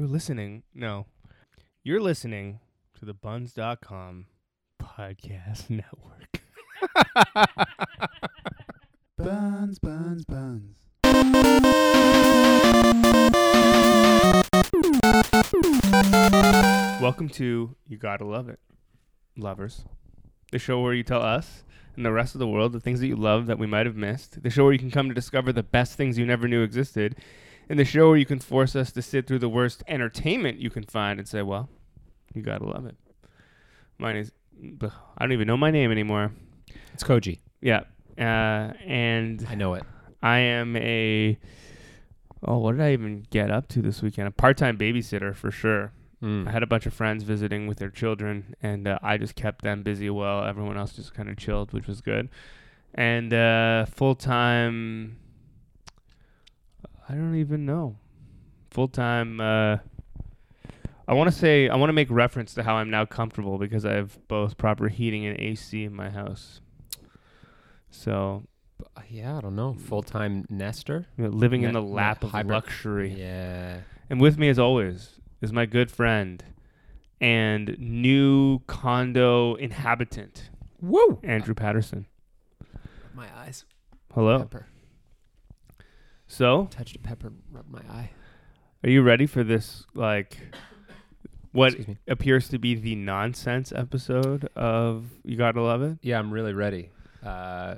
You're listening. No. You're listening to the buns.com podcast network. Buns, buns, buns. Welcome to You Gotta Love It, lovers. The show where you tell us and the rest of the world the things that you love that we might have missed. The show where you can come to discover the best things you never knew existed. And the show where you can force us to sit through the worst entertainment you can find and say, well, you gotta love it. Mine is, I don't even know my name anymore. It's Koji. Yeah. Uh, and I know it. I am a, oh, what did I even get up to this weekend? A part time babysitter for sure. Mm. I had a bunch of friends visiting with their children, and uh, I just kept them busy while everyone else just kind of chilled, which was good. And uh, full time, I don't even know. Full time, uh, I want to say, I want to make reference to how I'm now comfortable because I have both proper heating and AC in my house. So, yeah, I don't know. Full time nester. you know, living in the lap of hybrid- luxury. Yeah. And with me, as always, is my good friend and new condo inhabitant, Woo! Andrew Patterson. My eyes. Hello. Pepper. So, Touched a pepper. Rubbed my eye. are you ready for this, like, what appears to be the nonsense episode of You Gotta Love It? Yeah, I'm really ready. Uh,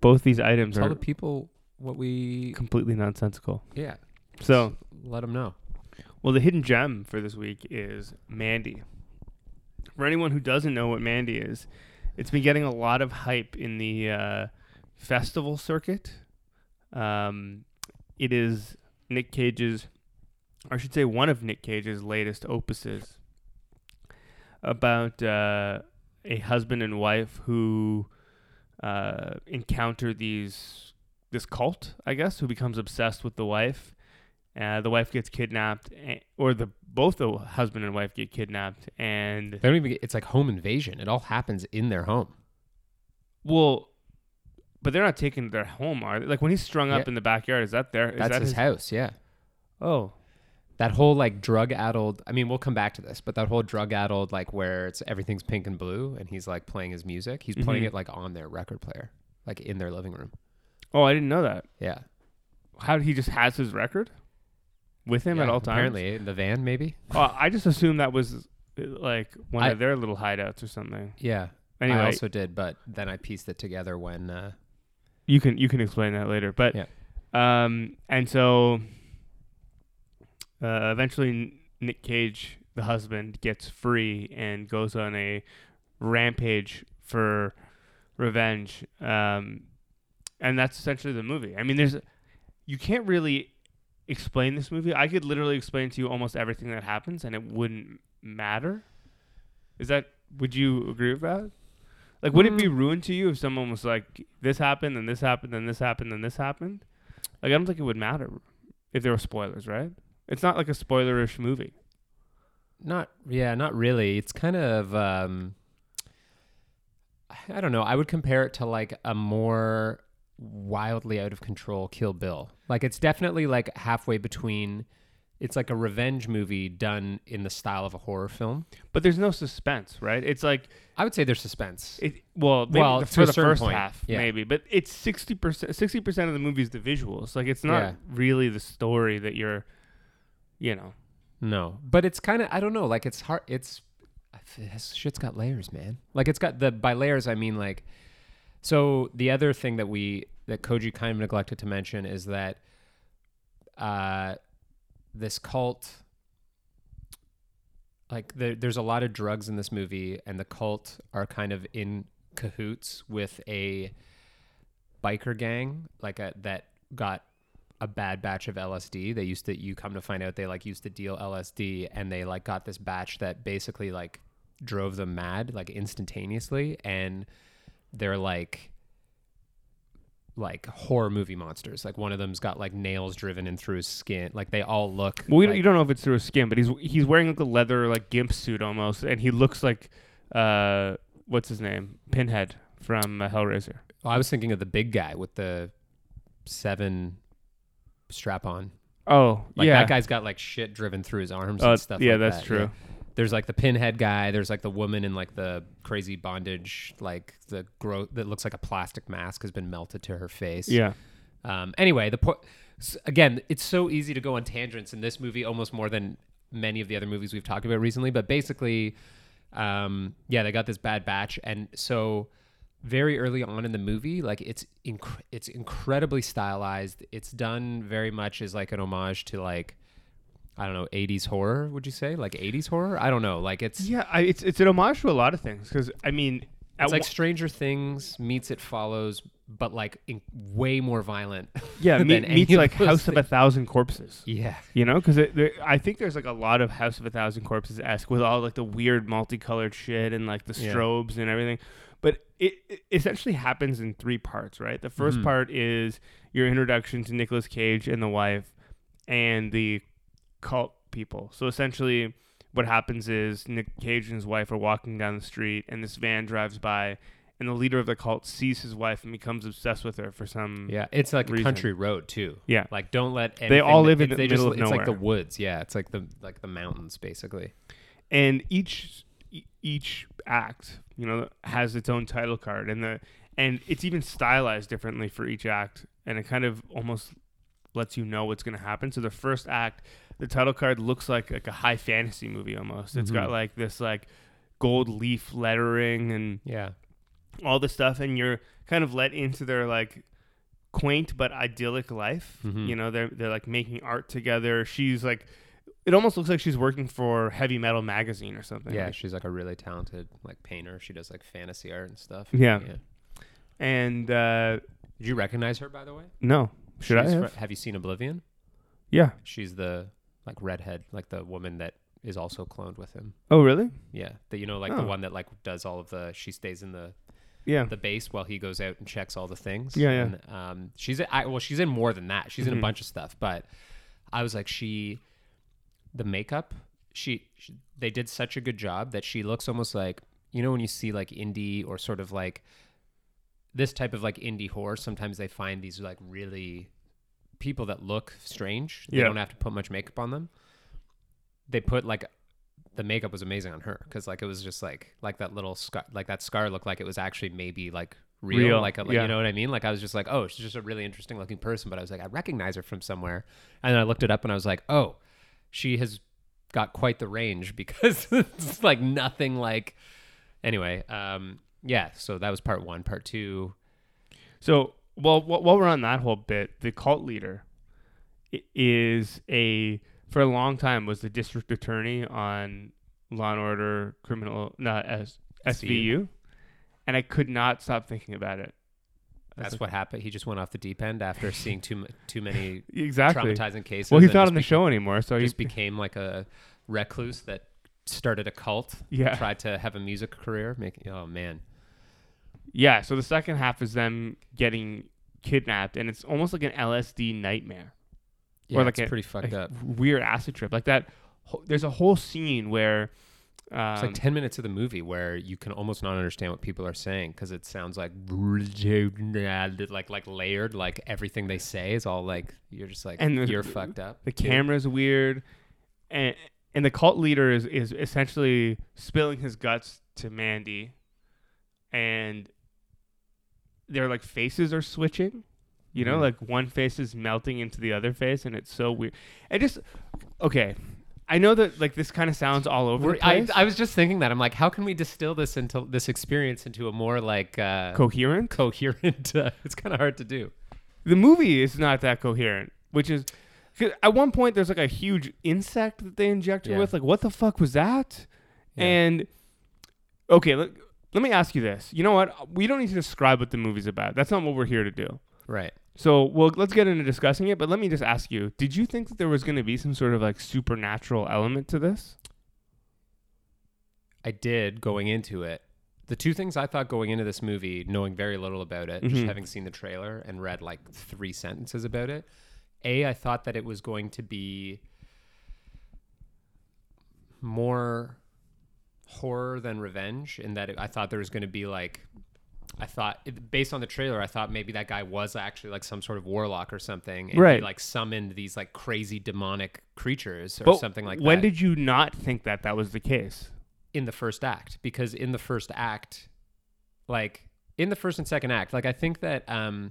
Both these items tell are the people what we. completely nonsensical. Yeah. So, Let them know. well, the hidden gem for this week is Mandy. For anyone who doesn't know what Mandy is, it's been getting a lot of hype in the uh, festival circuit. Um, it is Nick Cage's, I should say, one of Nick Cage's latest opuses about uh, a husband and wife who uh, encounter these this cult, I guess, who becomes obsessed with the wife. Uh, the wife gets kidnapped, eh, or the both the husband and wife get kidnapped, and They don't even. Get, it's like home invasion. It all happens in their home. Well, but they're not taking their home, are they? Like when he's strung up Yeah. in the backyard, is that there? Is That's that his, house. Yeah. Oh, That whole like drug addled. I mean, we'll come back to this, but that whole drug addled like where it's everything's pink and blue, and he's like playing his music. He's playing Mhm. it like on their record player, like in their living room. oh, I didn't know that. Yeah. How he just has his record with him at Yeah, all times? Apparently, in the van, maybe. Oh, I just assumed that was uh, like one I- of their little hideouts or something. Yeah. Anyway, I also did, but then I pieced it together when. Uh, you can you can explain that later. But Yeah. um, and so uh, eventually Nick Cage, the husband, gets free and goes on a rampage for revenge. Um, and that's essentially the movie. I mean, there's you can't really explain this movie. I could literally explain to you almost everything that happens, and it wouldn't matter. Is that? Would you agree with that? Like, would it be ruined to you if someone was like, "This happened, and this happened, and this happened, and this happened"? Like, I don't think it would matter if there were spoilers, right? It's not like a spoilerish movie. not, yeah, not really. It's kind of. Um, I don't know. I would compare it to like a more wildly out of control Kill Bill. Like it's definitely like halfway between. It's like a revenge movie done in the style of a horror film. But there's no suspense, right? It's like I would say there's suspense. it. Well, Well, the- for the first point, half, yeah. maybe, but it's sixty percent. Sixty percent of the movie is the visuals. Like, it's not Yeah. really the story that you're, you know. No, but it's kind of I don't know. Like it's hard. It's shit's got layers, man. Like it's got the by layers I mean like. So the other thing that we that Koji kind of neglected to mention is that, uh, this cult. Like there, there's a lot of drugs in this movie, and the cult are kind of in cahoots with a biker gang, like a that got a bad batch of LSD. They used to you come to find out they like used to deal LSD and they like got this batch that basically like drove them mad like instantaneously and they're like like horror movie monsters. Like one of them's got like nails driven in through his skin. Like they all look Well, we, like- you don't know if it's through his skin, but he's he's wearing like a leather like gimp suit almost, and he looks like uh, what's his name, Pinhead from uh, Hellraiser. Oh, I was thinking of the big guy with the seven strap on. Oh, Like yeah. that guy's got like shit driven through his arms Oh, and stuff. yeah, like that's that. true. There's like the pinhead guy. There's like the woman in like the crazy bondage, like the growth that looks like a plastic mask has been melted to her face. Yeah. Um, anyway, the point again, it's so easy to go on tangents in this movie, almost more than many of the other movies we've talked about recently. But basically, um, yeah, they got this bad batch, and so very early on in the movie, like it's inc- it's incredibly stylized. It's done very much as like an homage to like. I don't know, 80s horror, would you say? Like 80s horror? I don't know. Like it's Yeah, I, it's it's an homage to a lot of things because I mean, it's like Stranger Things meets It Follows, but like in, way more violent. yeah, than meet, any meets of like those House of a Thousand Corpses. yeah. You know, because I think there's like a lot of House of a Thousand Corpses esque with all like the weird multicolored shit and like the Yeah. strobes and everything. But it, it essentially happens in three parts, right? The 1st Mhm. part is your introduction to Nicolas Cage and the wife and the cult people. So essentially, what happens is Nick Cage and his wife are walking down the street, and this van drives by, and the leader of the cult sees his wife and becomes obsessed with her for some. Yeah, it's like a country road too. Yeah. Like don't let They all live in the they middle just, of It's like the woods. Yeah, it's like the like the mountains basically. and each each act you know has its own title card and the and it's even stylized differently for each act and it kind of almost lets you know what's going to happen so the first act the title card looks like like a high fantasy movie almost It's got Mhm. like this like gold leaf lettering and Yeah. all the stuff and you're kind of let into their like quaint but idyllic life Mhm. you know they're they're like making art together she's like it almost looks like she's working for heavy metal magazine or something Yeah, Like, she's like a really talented like painter. She does like fantasy art and stuff. Yeah. And uh, Did you recognize her by the way? no, should I have? fr- have you seen Oblivion? yeah. She's the like redhead, like the woman that is also cloned with him. Oh, really? Yeah, that you know, like Oh. the one that like does all of the. She stays in the Yeah. the base while he goes out and checks all the things. Yeah, yeah. And, um, she's I, well, she's in more than that. She's in a bunch of stuff, but I was like, she, the makeup, she, she, they did such a good job that she looks almost like you know when you see like indie or sort of like this type of like indie horror. Sometimes they find these like really people that look strange. They Yeah. don't have to put much makeup on them. They put like the makeup was amazing on her because like it was just like like that little scar like that scar looked like it was actually maybe like real, Real, like, a, like yeah. you know what I mean like I was just like oh she's just a really interesting looking person but I was like I recognize her from somewhere and then I looked it up and I was like oh she has got quite the range because it's like nothing like anyway um yeah so that was part one part two So, well, wh- while we're on that whole bit, the cult leader is a for a long time was the district attorney on Law and Order Criminal not as SVU, and I could not stop thinking about it. I that's like, what happened he just went off the deep end after seeing too too many exactly. traumatizing cases Well, he's not on the beca- show anymore, so he just became like a recluse that started a cult yeah. tried to have a music career making oh man Yeah, so the second half is them getting kidnapped, and it's almost like an LSD nightmare, yeah Or like it's a- pretty fucked up weird acid trip. Like that. There's a whole scene where, um, it's like 10 minutes of the movie where you can almost not understand what people are saying because it sounds like like like layered like everything they say is all like you're just like And the- you're fucked up the camera's weird, and and the cult leader is is essentially spilling his guts to Mandy, and their like faces are switching. You know, Mhm. like one face is melting into the other face, and it's so weird. And just okay, I know that like this kind of sounds all over I. I was just thinking that I'm like how can we distill this into this experience into a more like uh coherent. coherent uh, it's kind of hard to do the movie is not that coherent, which is 'cause at one point there's like a huge insect that they inject her Yeah. with. Like, what the fuck was that? Yeah. And okay, let, let me ask you this. You know what? We don't need to describe what the movie's about. That's not what we're here to do. right So, well, let's get into discussing it. But let me just ask you: Did you think that there was going to be some sort of like supernatural element to this? I did going into it. The two things I thought going into this movie, knowing very little about it, just Mhm. having seen the trailer and read like three sentences about it. A, I thought that it was going to be more horror than revenge, in that it, I thought there was going to be like I thought, based on the trailer, I thought maybe that guy was actually like some sort of warlock or something, and Right. He like summoned these like crazy demonic creatures or But something like when that. When did you not think that that was the case? in the first act because in the first act like in the first and second act like i think that um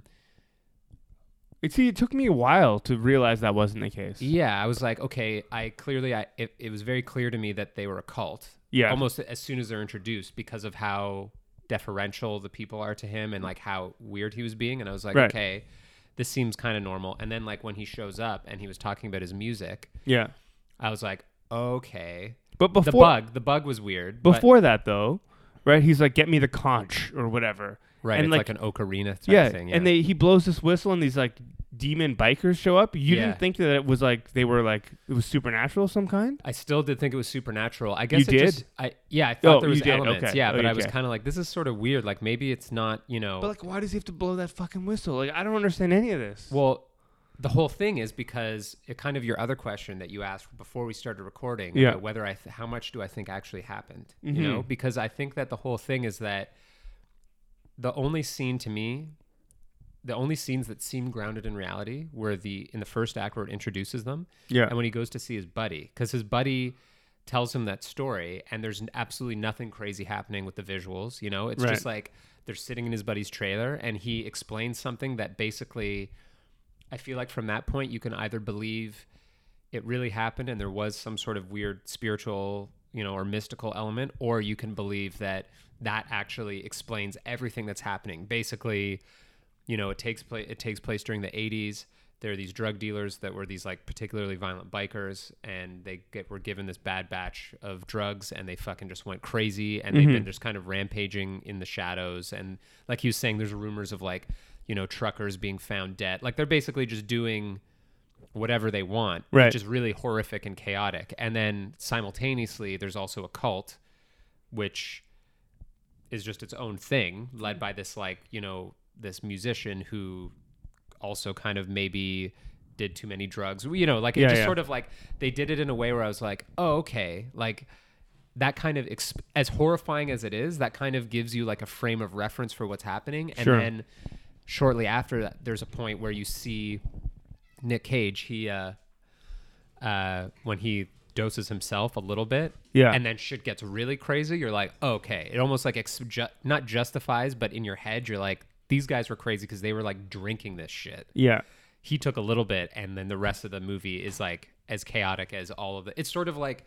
It, see, it took me a while to realize that wasn't the case. yeah i was like okay i clearly i it, it was very clear to me that they were a cult Yeah. almost as soon as they're introduced because of how deferential the people are to him and like how weird he was being and i was like Right. okay this seems kind of normal and then like when he shows up and he was talking about his music Yeah. i was like okay But before the bug the bug was weird but- before that though, right? He's like, "Get me the conch" or whatever. Right and it's like- like, an ocarina type yeah, thing and they he blows this whistle and these like demon bikers show up. You Yeah. didn't think that it was like they were like it was supernatural of some kind. I still did think it was supernatural. I guess You it did? just I yeah, I thought Oh, there was elements. okay. Yeah, Oh, but I was kind of like this is sort of weird. Like maybe it's not, you know. But like, why does he have to blow that fucking whistle? Like, I don't understand any of this. well, the whole thing is because it kind of your other question that you asked before we started recording Yeah. whether I th- how much do I think actually happened, Mhm. you know? Because I think that the whole thing is that the only scene to me the only scenes that seem grounded in reality were the in the first act where it introduces them. Yeah, and when he goes to see his buddy because his buddy tells him that story and there's absolutely nothing crazy happening with the visuals you know? It's just like they're sitting in his buddy's trailer and he explains something that basically i feel like from that point you can either believe it really happened and there was some sort of weird spiritual you know or mystical element or you can believe that that actually explains everything that's happening. Basically you know it takes place it takes place during the 80s there are these drug dealers that were these like particularly violent bikers and they get were given this bad batch of drugs and they fucking just went crazy and they've been mm-hmm. just kind of rampaging in the shadows. And like he was saying there's rumors of like you know truckers being found dead. Like they're basically just doing whatever they want Right. which is really horrific and chaotic. And then simultaneously there's also a cult which is just its own thing led by this like you know this musician who also kind of maybe did too many drugs you know like it Yeah, just yeah. sort of like they did it in a way where i was like oh okay like that kind of exp- as horrifying as it is that kind of gives you like a frame of reference for what's happening and Sure. then shortly after that there's a point where you see nick cage he uh uh when he doses himself a little bit Yeah. and then shit gets really crazy you're like okay it almost like ex- ju- not justifies but in your head you're like these guys were crazy because they were like drinking this shit yeah, he took a little bit and then the rest of the movie is like as chaotic as all of it it's sort of like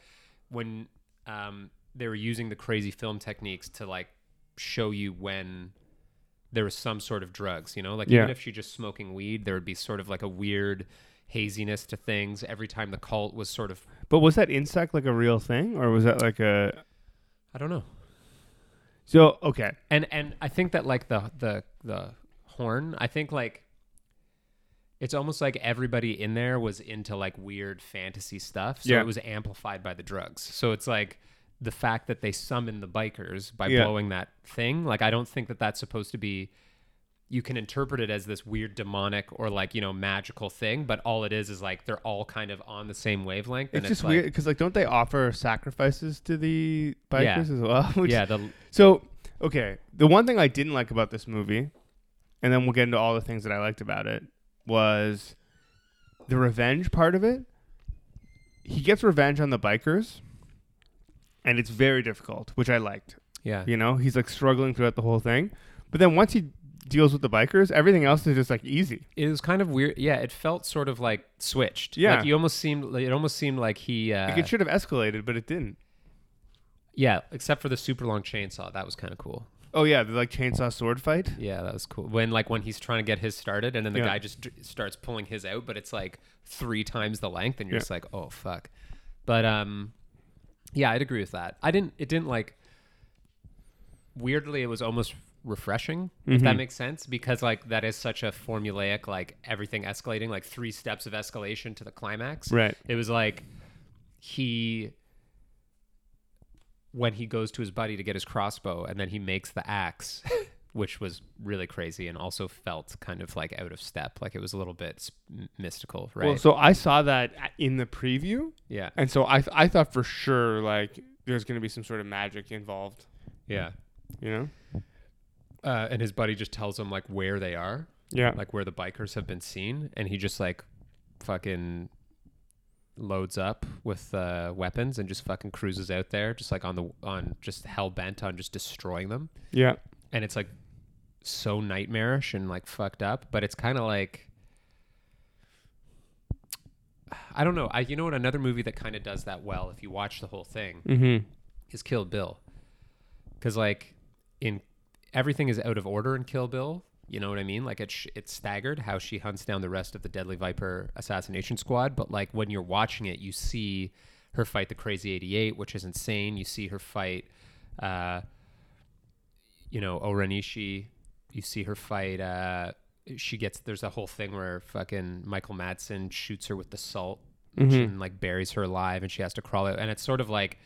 when um, they were using the crazy film techniques to like show you when there was some sort of drugs you know like Yeah. even if you're just smoking weed there would be sort of like a weird haziness to things every time the cult was sort of but was that insect like a real thing, or was that like a? i don't know So okay, and and I think that like the the the horn, I think like it's almost like everybody in there was into like weird fantasy stuff, so Yeah. it was amplified by the drugs. So it's like the fact that they summon the bikers by Yeah. blowing that thing. Like I don't think that that's supposed to be. You can interpret it as this weird demonic or like you know magical thing, but all it is is like they're all kind of on the same wavelength. it's and just like, weird because like don't they offer sacrifices to the bikers Yeah. as well? Which- Yeah, the So okay, the one thing I didn't like about this movie, and then we'll get into all the things that I liked about it, was the revenge part of it. He gets revenge on the bikers, and it's very difficult, which I liked. yeah. You know, he's like struggling throughout the whole thing, but then once he deals with the bikers, everything else is just like easy. it was kind of weird. Yeah, it felt sort of like switched. Yeah. like you almost seemed. like- It almost seemed like he. Uh, Like it should have escalated, but it didn't. yeah, except for the super long chainsaw. That was kind of cool. Oh yeah, the like chainsaw sword fight. Yeah, that was cool. When like when he's trying to get his started, and then the Yeah. guy just dr- starts pulling his out, but it's like three times the length, and you're Yeah. just like, oh fuck. But um, yeah, I'd agree with that. I didn't. It didn't like. Weirdly, it was almost refreshing, if that Mhm. makes sense, because like that is such a formulaic, like everything escalating, like three steps of escalation to the climax. Right. It was like he when he goes to his buddy to get his crossbow and then he makes the axe, which was really crazy and also felt kind of like out of step, like it was a little bit mystical, right? Well, so I saw that in the preview, yeah. and so I I thought for sure like there's gonna be some sort of magic involved. Yeah. You know. Uh, and his buddy just tells him like where they are, Yeah. like where the bikers have been seen, and he just like fucking loads up with uh, weapons and just fucking cruises out there, just like on the on just hell bent on just destroying them, yeah. and it's like so nightmarish and like fucked up, but it's kind of like. I don't know. I you know what another movie that kind of does that well if you watch the whole thing Mm-hmm. is Kill Bill. Cuz like in everything is out of order in Kill Bill, you know what I mean? Like it's it's staggered how she hunts down the rest of the Deadly Viper assassination squad, but like when you're watching it, you see her fight the Crazy 88, which is insane. You see her fight uh you know, O-Ren Ishii. You see her fight uh she gets there's a whole thing where fucking Michael Madsen shoots her with the salt Mhm. and like buries her alive and she has to crawl out and it's sort of like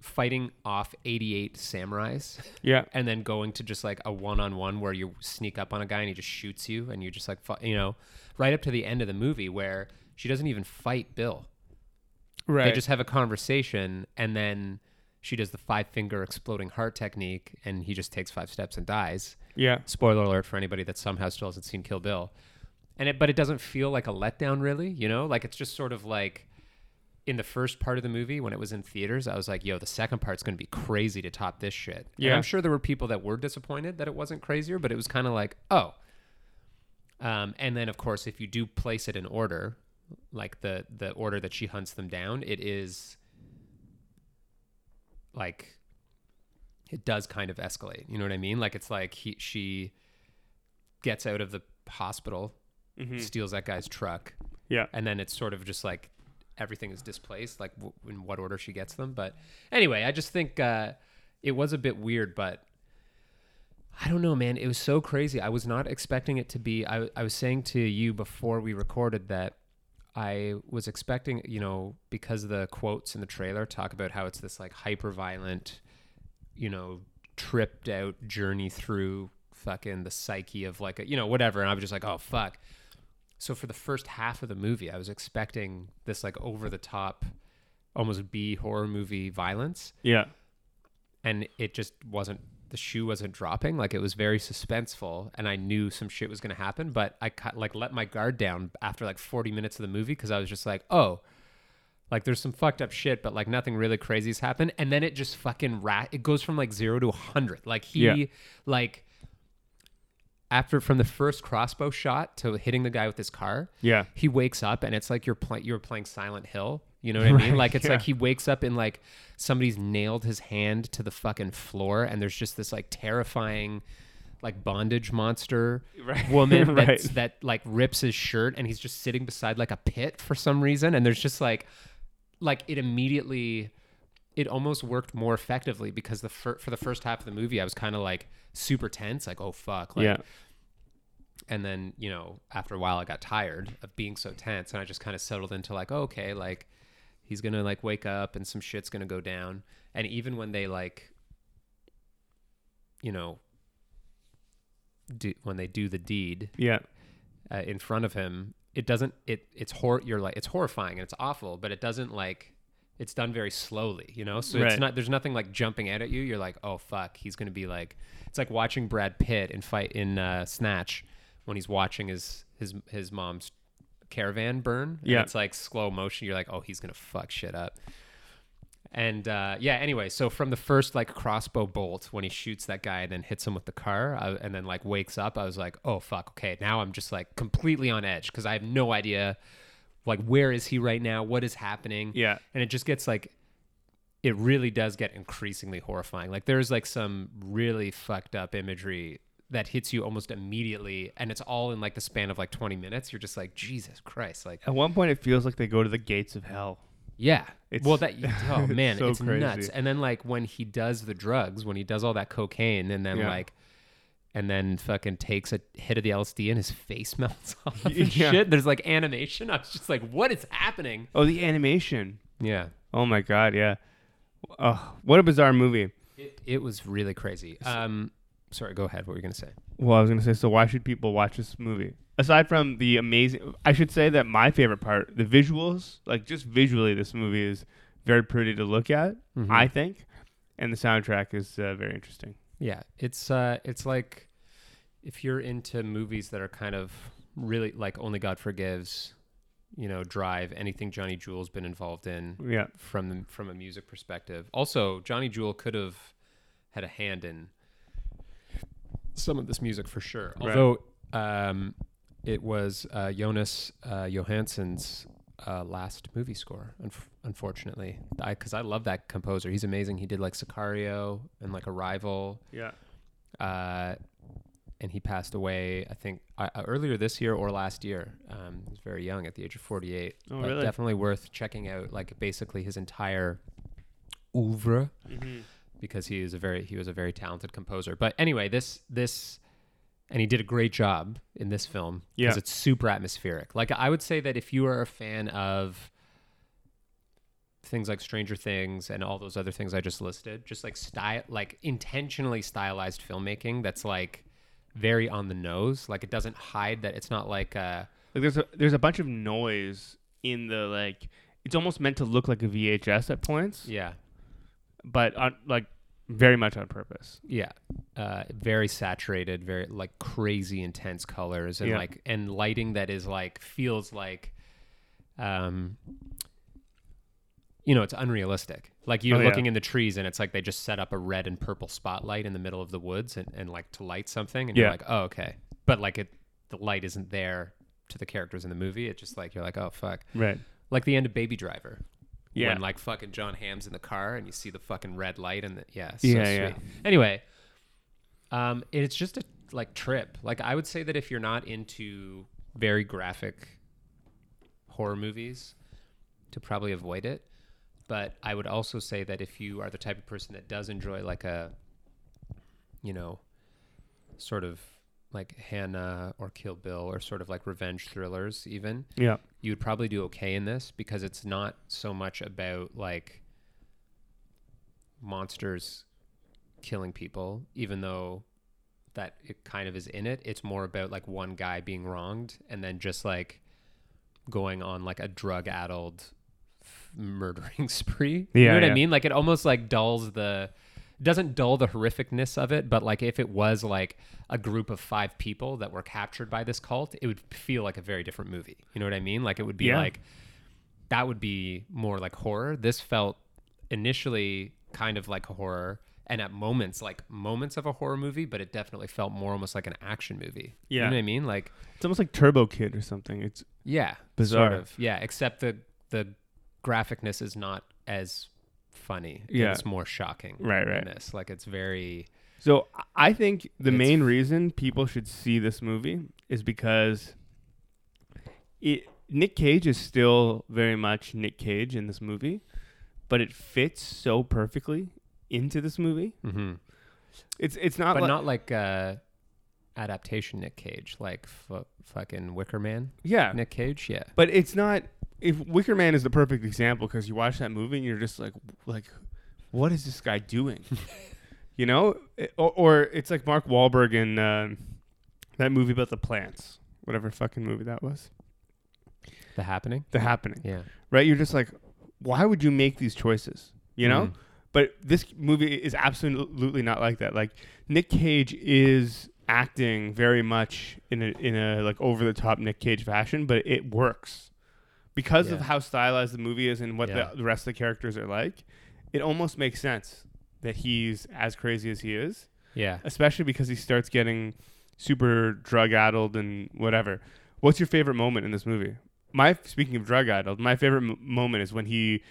fighting off 88 samurais Yeah. and then going to just like a one-on-one where you sneak up on a guy and he just shoots you and you just like you know right up to the end of the movie where she doesn't even fight bill Right. they just have a conversation and then she does the five finger exploding heart technique and he just takes five steps and dies yeah. spoiler alert for anybody that somehow still hasn't seen Kill Bill. And it, but it doesn't feel like a letdown, really. You know, like it's just sort of like in the first part of the movie when it was in theaters, I was like, "Yo, the second part's going to be crazy to top this shit." And Yeah. I'm sure there were people that were disappointed that it wasn't crazier, but it was kind of like, "Oh." Um, and then, of course, if you do place it in order, like the the order that she hunts them down, it is like it does kind of escalate. You know what I mean? Like it's like he she gets out of the hospital, Mm-hmm. steals that guy's truck, Yeah. and then it's sort of just like everything is displaced, like w- in what order she gets them. But anyway, I just think uh, it was a bit weird, but I don't know, man. It was so crazy. I was not expecting it to be. I, I was saying to you before we recorded that I was expecting, you know, because the quotes in the trailer talk about how it's this like hyper violent, you know, tripped out journey through fucking the psyche of like a, you know, whatever. And I was just like, oh, fuck. So for the first half of the movie, I was expecting this like over the top, almost B horror movie violence Yeah. and it just wasn't the shoe wasn't dropping like it was very suspenseful and i knew some shit was going to happen but i cut, like let my guard down after like 40 minutes of the movie because i was just like oh like there's some fucked up shit but like nothing really crazy's happened and then it just fucking rat it goes from like zero to 100 like he Yeah. like after from the first crossbow shot to hitting the guy with his car Yeah. he wakes up and it's like you're playing you're playing Silent Hill. You know what I mean? Like it's yeah. like he wakes up and like somebody's nailed his hand to the fucking floor and there's just this like terrifying like bondage monster Right. woman Right. that's, that like rips his shirt and he's just sitting beside like a pit for some reason and there's just like like it immediately it almost worked more effectively because the fir- for the first half of the movie I was kind of like super tense like oh fuck like yeah. and then you know after a while i got tired of being so tense and i just kind of settled into like oh, okay like he's gonna like wake up and some shit's gonna go down and even when they like you know do when they do the deed Yeah. uh, in front of him it doesn't it it's hor you're like it's horrifying and it's awful but it doesn't like it's done very slowly you know? So it's not there's nothing like jumping out at you. You're like oh fuck he's gonna be like it's like watching brad pitt in fight in uh, snatch when he's watching his his his mom's caravan burn. Yeah. it's like slow motion. You're like oh he's gonna fuck shit up. And uh, yeah, anyway, so from the first like crossbow bolt when he shoots that guy and then hits him with the car, I, and then like wakes up, I was like, oh fuck, okay, now I'm just like completely on edge because I have no idea, like where is he right now, what is happening, Yeah. and it just gets like, it really does get increasingly horrifying. Like there's like some really fucked up imagery that hits you almost immediately, and it's all in like the span of like 20 minutes. You're just like, Jesus Christ, like At one point, it feels like they go to the gates of hell. yeah. It's- well, that oh it's man, so it's nuts. And then like when he does the drugs, when he does all that cocaine, and then Yeah. like, and then fucking takes a hit of the LSD and his face melts off and Yeah. shit. There's like animation. I was just like, what is happening? Oh, the animation. Yeah, Oh my god. Yeah. Oh, what a bizarre movie. it, it was really crazy. Um, sorry, go ahead. What were you gonna say? Well, I was gonna say. So why should people watch this movie? Aside from the amazing, I should say that my favorite part, the visuals, like just visually, this movie is very pretty to look at. Mhm. I think, and the soundtrack is uh, very interesting. Yeah, it's uh, it's like if you're into movies that are kind of really like Only God Forgives, you know, Drive, anything Johnny Jewel's been involved in Yeah. from the, from a music perspective. Also, Johnny Jewel could have had a hand in some of this music for sure. Right. Although um, it was uh, Jonas uh, Jóhannsson's uh, last movie score, unf- unfortunately, because I, love that composer. He's amazing. He did like Sicario and like Arrival Yeah. uh, and he passed away. I think uh, uh, earlier this year or last year. Um, he was very young, at the age of forty-eight. Oh, but really? Definitely worth checking out. Like basically his entire oeuvre, Mm-hmm. because he is a very he was a very talented composer. But anyway, this this. And he did a great job in this film because Yeah. it's super atmospheric. Like I would say that if you are a fan of things like Stranger Things and all those other things I just listed, just like style, like intentionally stylized filmmaking that's like very on the nose. Like it doesn't hide that it's not like uh Like there's a there's a bunch of noise in the like. It's almost meant to look like a VHS at points, yeah, but on, like very much on purpose. yeah, uh, very saturated, very like crazy intense colors and Yeah. like and lighting that is like feels like, um, you know, it's unrealistic. Like you're Oh, yeah. looking in the trees and it's like they just set up a red and purple spotlight in the middle of the woods and, and like to light something and you're Yeah. like, oh okay, but like it, the light isn't there to the characters in the movie. It's just like you're like, oh fuck, Right. like the end of Baby Driver. Yeah. When like fucking Jon Hamm's in the car and you see the fucking red light and the yeah, so Yeah, sweet. yeah. Anyway, um, it's just a like trip. Like I would say that if you're not into very graphic horror movies, to probably avoid it. But I would also say that if you are the type of person that does enjoy like a, you know, sort of like Hanna or Kill Bill or sort of like revenge thrillers, even yeah. you would probably do okay in this because it's not so much about like monsters killing people, even though that it kind of is in it. It's more about like one guy being wronged and then just like going on like a drug addled murdering spree. you Yeah, know what I mean? Like it almost like dulls the doesn't dull the horrificness of it, but like if it was like a group of five people that were captured by this cult, it would feel like a very different movie. You know what I mean? Like it would be Yeah. like that would be more like horror. This felt initially kind of like a horror and at moments like moments of a horror movie, but it definitely felt more almost like an action movie. Yeah, You know what I mean? Like It's almost like Turbo Kid or something. It's yeah, Bizarre. Sort of. Yeah, except the the graphicness is not as funny. Yeah. It's more shocking. Right, right. This. Like it's very So I think the It's- main reason people should see this movie is because it Nick Cage is still very much Nick Cage in this movie, but it fits so perfectly into this movie. hmm It's it's not but like, not like uh adaptation Nick Cage, like fu- fucking Wicker Man yeah, Nick Cage. Yeah. but it's not. If Wicker Man is the perfect example because you watch that movie and you're just like like, what is this guy doing? you know, It- or, or it's like Mark Wahlberg in um that movie about the plants, whatever fucking movie that was. The Happening. The Happening. Yeah. right? You're just like, why would you make these choices? You know? Mhm. But this movie is absolutely not like that. Like Nick Cage is acting very much in a in a like over the top Nick Cage fashion, but it works because of how stylized the movie is and what Yeah. the, the rest of the characters are like. It almost makes sense that he's as crazy as he is, Yeah. especially because he starts getting super drug addled and whatever. What's your favorite moment in this movie? My speaking of drug addled, my favorite m- moment is when he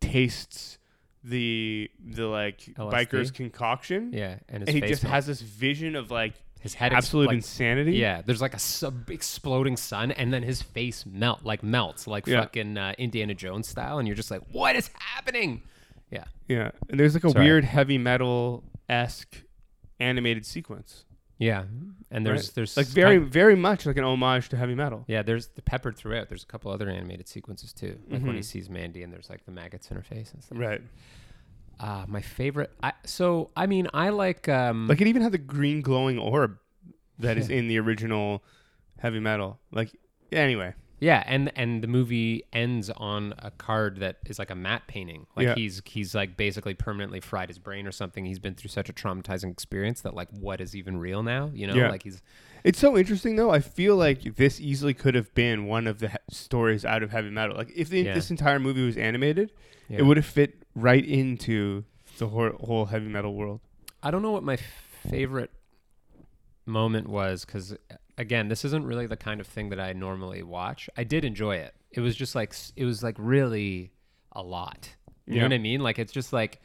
tastes the the like LSD? biker's concoction, Yeah. And his and he face just melts. has this vision of like his head absolute like, insanity. Yeah, there's like a sub exploding sun, and then his face melt like melts like Yeah. fucking uh, Indiana Jones style, and you're just like, what is happening? Yeah, yeah. And there's like a Sorry. weird heavy metal esque animated sequence, yeah, and there's right? there's like very kind- very much like an homage to heavy metal. yeah, there's the peppered throughout. There's a couple other animated sequences too, like when he Mhm. sees Mandy and there's like the maggots in her face and stuff. Right. Uh, my favorite. I, so I mean, I like um Like it even had the green glowing orb that is in the original heavy metal. Like anyway, Yeah, and and the movie ends on a card that is like a matte painting. Like Yeah. he's he's like basically permanently fried his brain or something. He's been through such a traumatizing experience that like what is even real now? You know, Yeah. like he's It's so interesting though. I feel like this easily could have been one of the he- stories out of heavy metal. Like if the, Yeah. this entire movie was animated, yeah. it would have fit right into the whole, whole heavy metal world. I don't know what my favorite moment was because uh, again, this isn't really the kind of thing that I normally watch. I did enjoy it. It was just like it was like really a lot. You Yeah. know what I mean? Like it's just like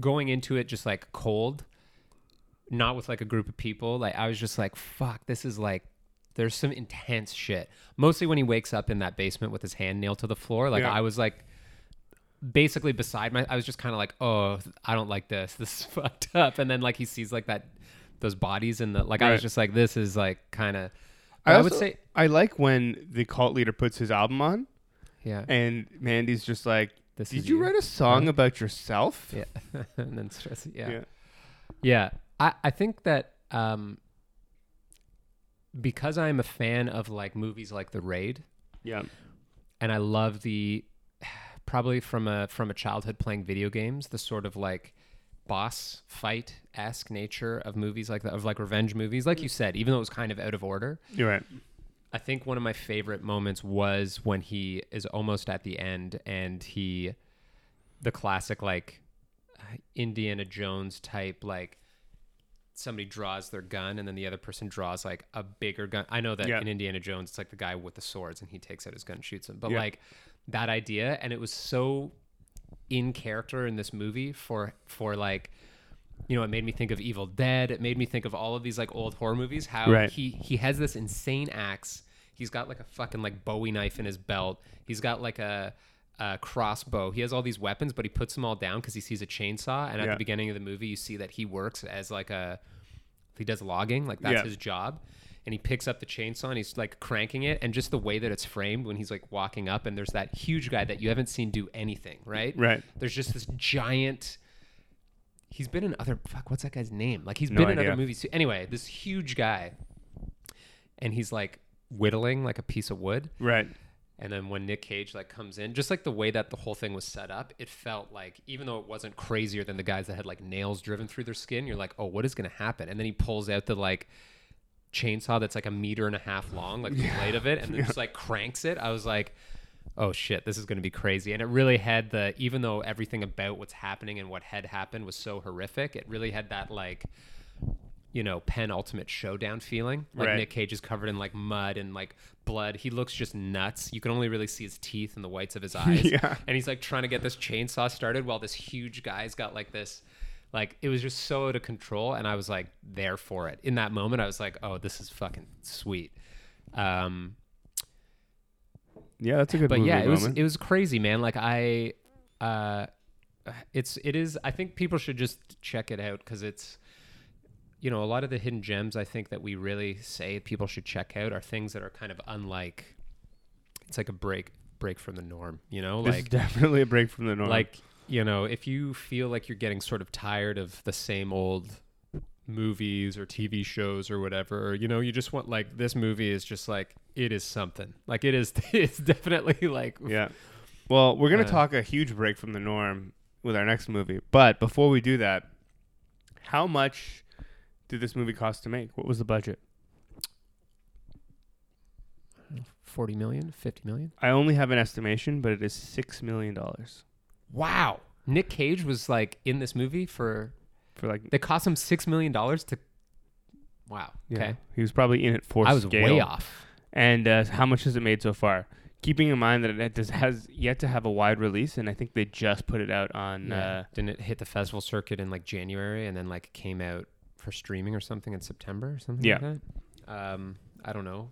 going into it just like cold, not with like a group of people. Like I was just like, fuck, this is like there's some intense shit. Mostly when he wakes up in that basement with his hand nailed to the floor. Like Yeah. I was like basically beside my I was just kind of like, "Oh, I don't like this. This is fucked up." And then like he sees like that those bodies and the like I was just like this is like kind of I, I, would say I like when the cult leader puts his album on yeah. and Mandy's just like, This "Did is you write a song about yourself?" Yeah. and then stress yeah. Yeah. Yeah. I I think that um because I'm a fan of like movies like The Raid Yeah. and I love the probably from a from a childhood playing video games, the sort of like boss fight esque nature of movies like that, of like revenge movies. Like you said, even though it was kind of out of order, You're right. I think one of my favorite moments was when he is almost at the end and he, the classic like Indiana Jones type, like somebody draws their gun and then the other person draws like a bigger gun. I know that Yeah. in Indiana Jones, it's like the guy with the swords and he takes out his gun, and shoots him. But Yeah. like that idea, and it was so in character in this movie for for like you know it made me think of evil dead it made me think of all of these like old horror movies how Right. he he has this insane axe he's got like a fucking like bowie knife in his belt he's got like a, a crossbow he has all these weapons but he puts them all down because he sees a chainsaw and at Yeah. the beginning of the movie you see that he works as like a he does logging like that's Yeah. his job and he picks up the chainsaw and he's like cranking it and just the way that it's framed when he's like walking up and there's that huge guy that you haven't seen do anything right Right. there's just this giant he's been in other fuck what's that guy's name like he's No been in other movies too anyway this huge guy and he's like whittling like a piece of wood Right. And then when Nick Cage like comes in, just like the way that the whole thing was set up, it felt like even though it wasn't crazier than the guys that had like nails driven through their skin, you're like, oh, what is gonna happen? And then he pulls out the like chainsaw that's like a meter and a half long, like the blade of it, and then just like cranks it. I was like, oh shit, this is gonna be crazy. And it really had the even though everything about what's happening and what had happened was so horrific, it really had that like you know, penultimate showdown feeling. Like Right. Nick Cage is covered in like mud and like blood. He looks just nuts. You can only really see his teeth and the whites of his eyes. Yeah. And he's like trying to get this chainsaw started while this huge guy's got like this like it was just so out of control and I was like there for it. In that moment I was like, "Oh, this is fucking sweet." Um Yeah, that's a good but yeah, it was it was crazy, man. Like I, uh, it's it is. I think people should just check it out because it's, you know, a lot of the hidden gems. I think that we really say people should check out are things that are kind of unlike. It's like a break break from the norm, you know, this like is definitely a break from the norm. like you know, if you feel like you're getting sort of tired of the same old movies or TV shows or whatever, or, you know, you just want like this movie is just like it is something. Like it is it's definitely like Yeah. Well, we're gonna Uh, talk a huge break from the norm with our next movie, but before we do that, how much did this movie cost to make? What was the budget? 40 million, 50 million. I only have an estimation, but it is six million dollars Wow. Nick Cage was like in this movie for for like. they cost him 6 million dollars to Wow. Yeah, Okay. he was probably in it for I was scale. way off. And uh, how much has it made so far? Keeping in mind that it does, has yet to have a wide release, and I think they just put it out on. Uh, Didn't it hit the festival circuit in like January and then like came out for streaming or something in September or something Yeah. like that? Um, I don't know.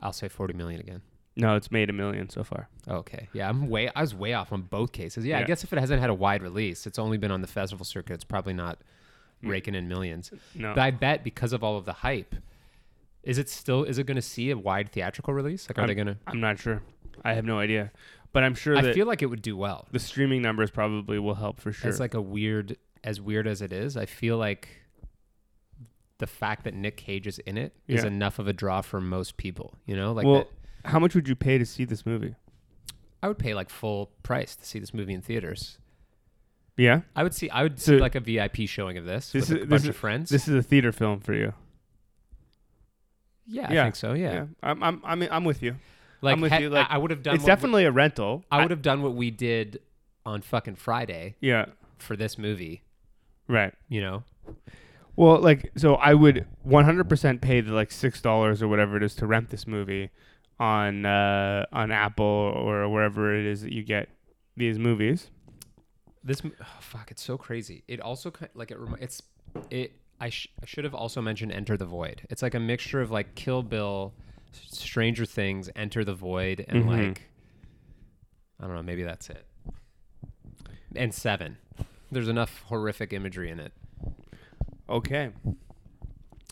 I'll say 40 million again. no, it's made a million so far. Okay. Yeah, I'm way I was way off on both cases. Yeah, I guess if it hasn't had a wide release, it's only been on the festival circuit, it's probably not Mm. raking in millions. No, But I bet because of all of the hype, is it still is it going to see a wide theatrical release? Like, are they going to? I'm not sure. I have no idea, but I'm sure I feel like it would do well. the streaming numbers probably will help for sure. It's like a weird, as weird as it is, I feel like the fact that Nick Cage is in it is Yeah. enough of a draw for most people. You know, like Well, that- How much would you pay to see this movie? I would pay like full price to see this movie in theaters. Yeah, I would see. I would So- see like a VIP showing of this, This with is- a bunch is- of friends. this is a theater film for you. yeah, yeah, I think so. Yeah, I'm I'm I'm, I'm with you. like, I'm with you, like, I, would have done. it's definitely a rental. I would have done what we did on fucking Friday Yeah, for this movie. right. You know, Well, like, so I would 100% pay the like six dollars or whatever it is to rent this movie on uh, on Apple or wherever it is that you get these movies. this oh, fuck. It's so crazy. It also like it. It's it. I, sh- I should have also mentioned Enter the Void. It's like a mixture of like Kill Bill, Stranger Things, Enter the Void, and Mhm. like I don't know. Maybe that's it. And Seven. There's enough horrific imagery in it. Okay.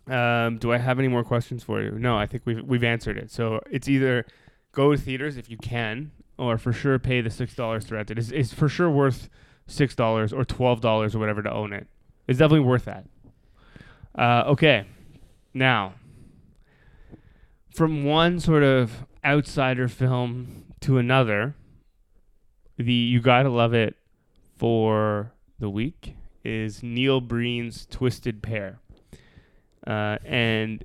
Um, do I have any more questions for you? No, I think we've we've answered it. So it's either go to theaters if you can, or for sure pay the six dollars to rent it. It's, it's for sure worth six dollars or twelve dollars or whatever to own it. It's definitely worth that. Uh, okay, now from one sort of outsider film to another, the you gotta love it for the week is Neil Breen's Twisted Pair. Uh, and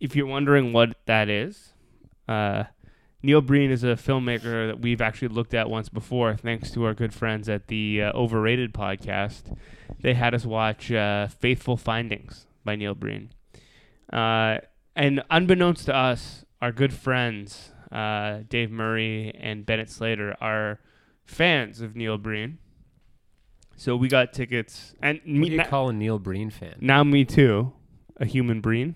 if you're wondering what that is, uh, Neil Breen is a filmmaker that we've actually looked at once before, thanks to our good friends at the uh, Overrated podcast. They had us watch uh, Fateful Findings by Neil Breen. Uh, and unbeknownst to us, our good friends, uh, Dave Murray and Bennett Slater, are fans of Neil Breen. So we got tickets, and What me, do you na- call a Neil Breen fan? now me too, a human Breen.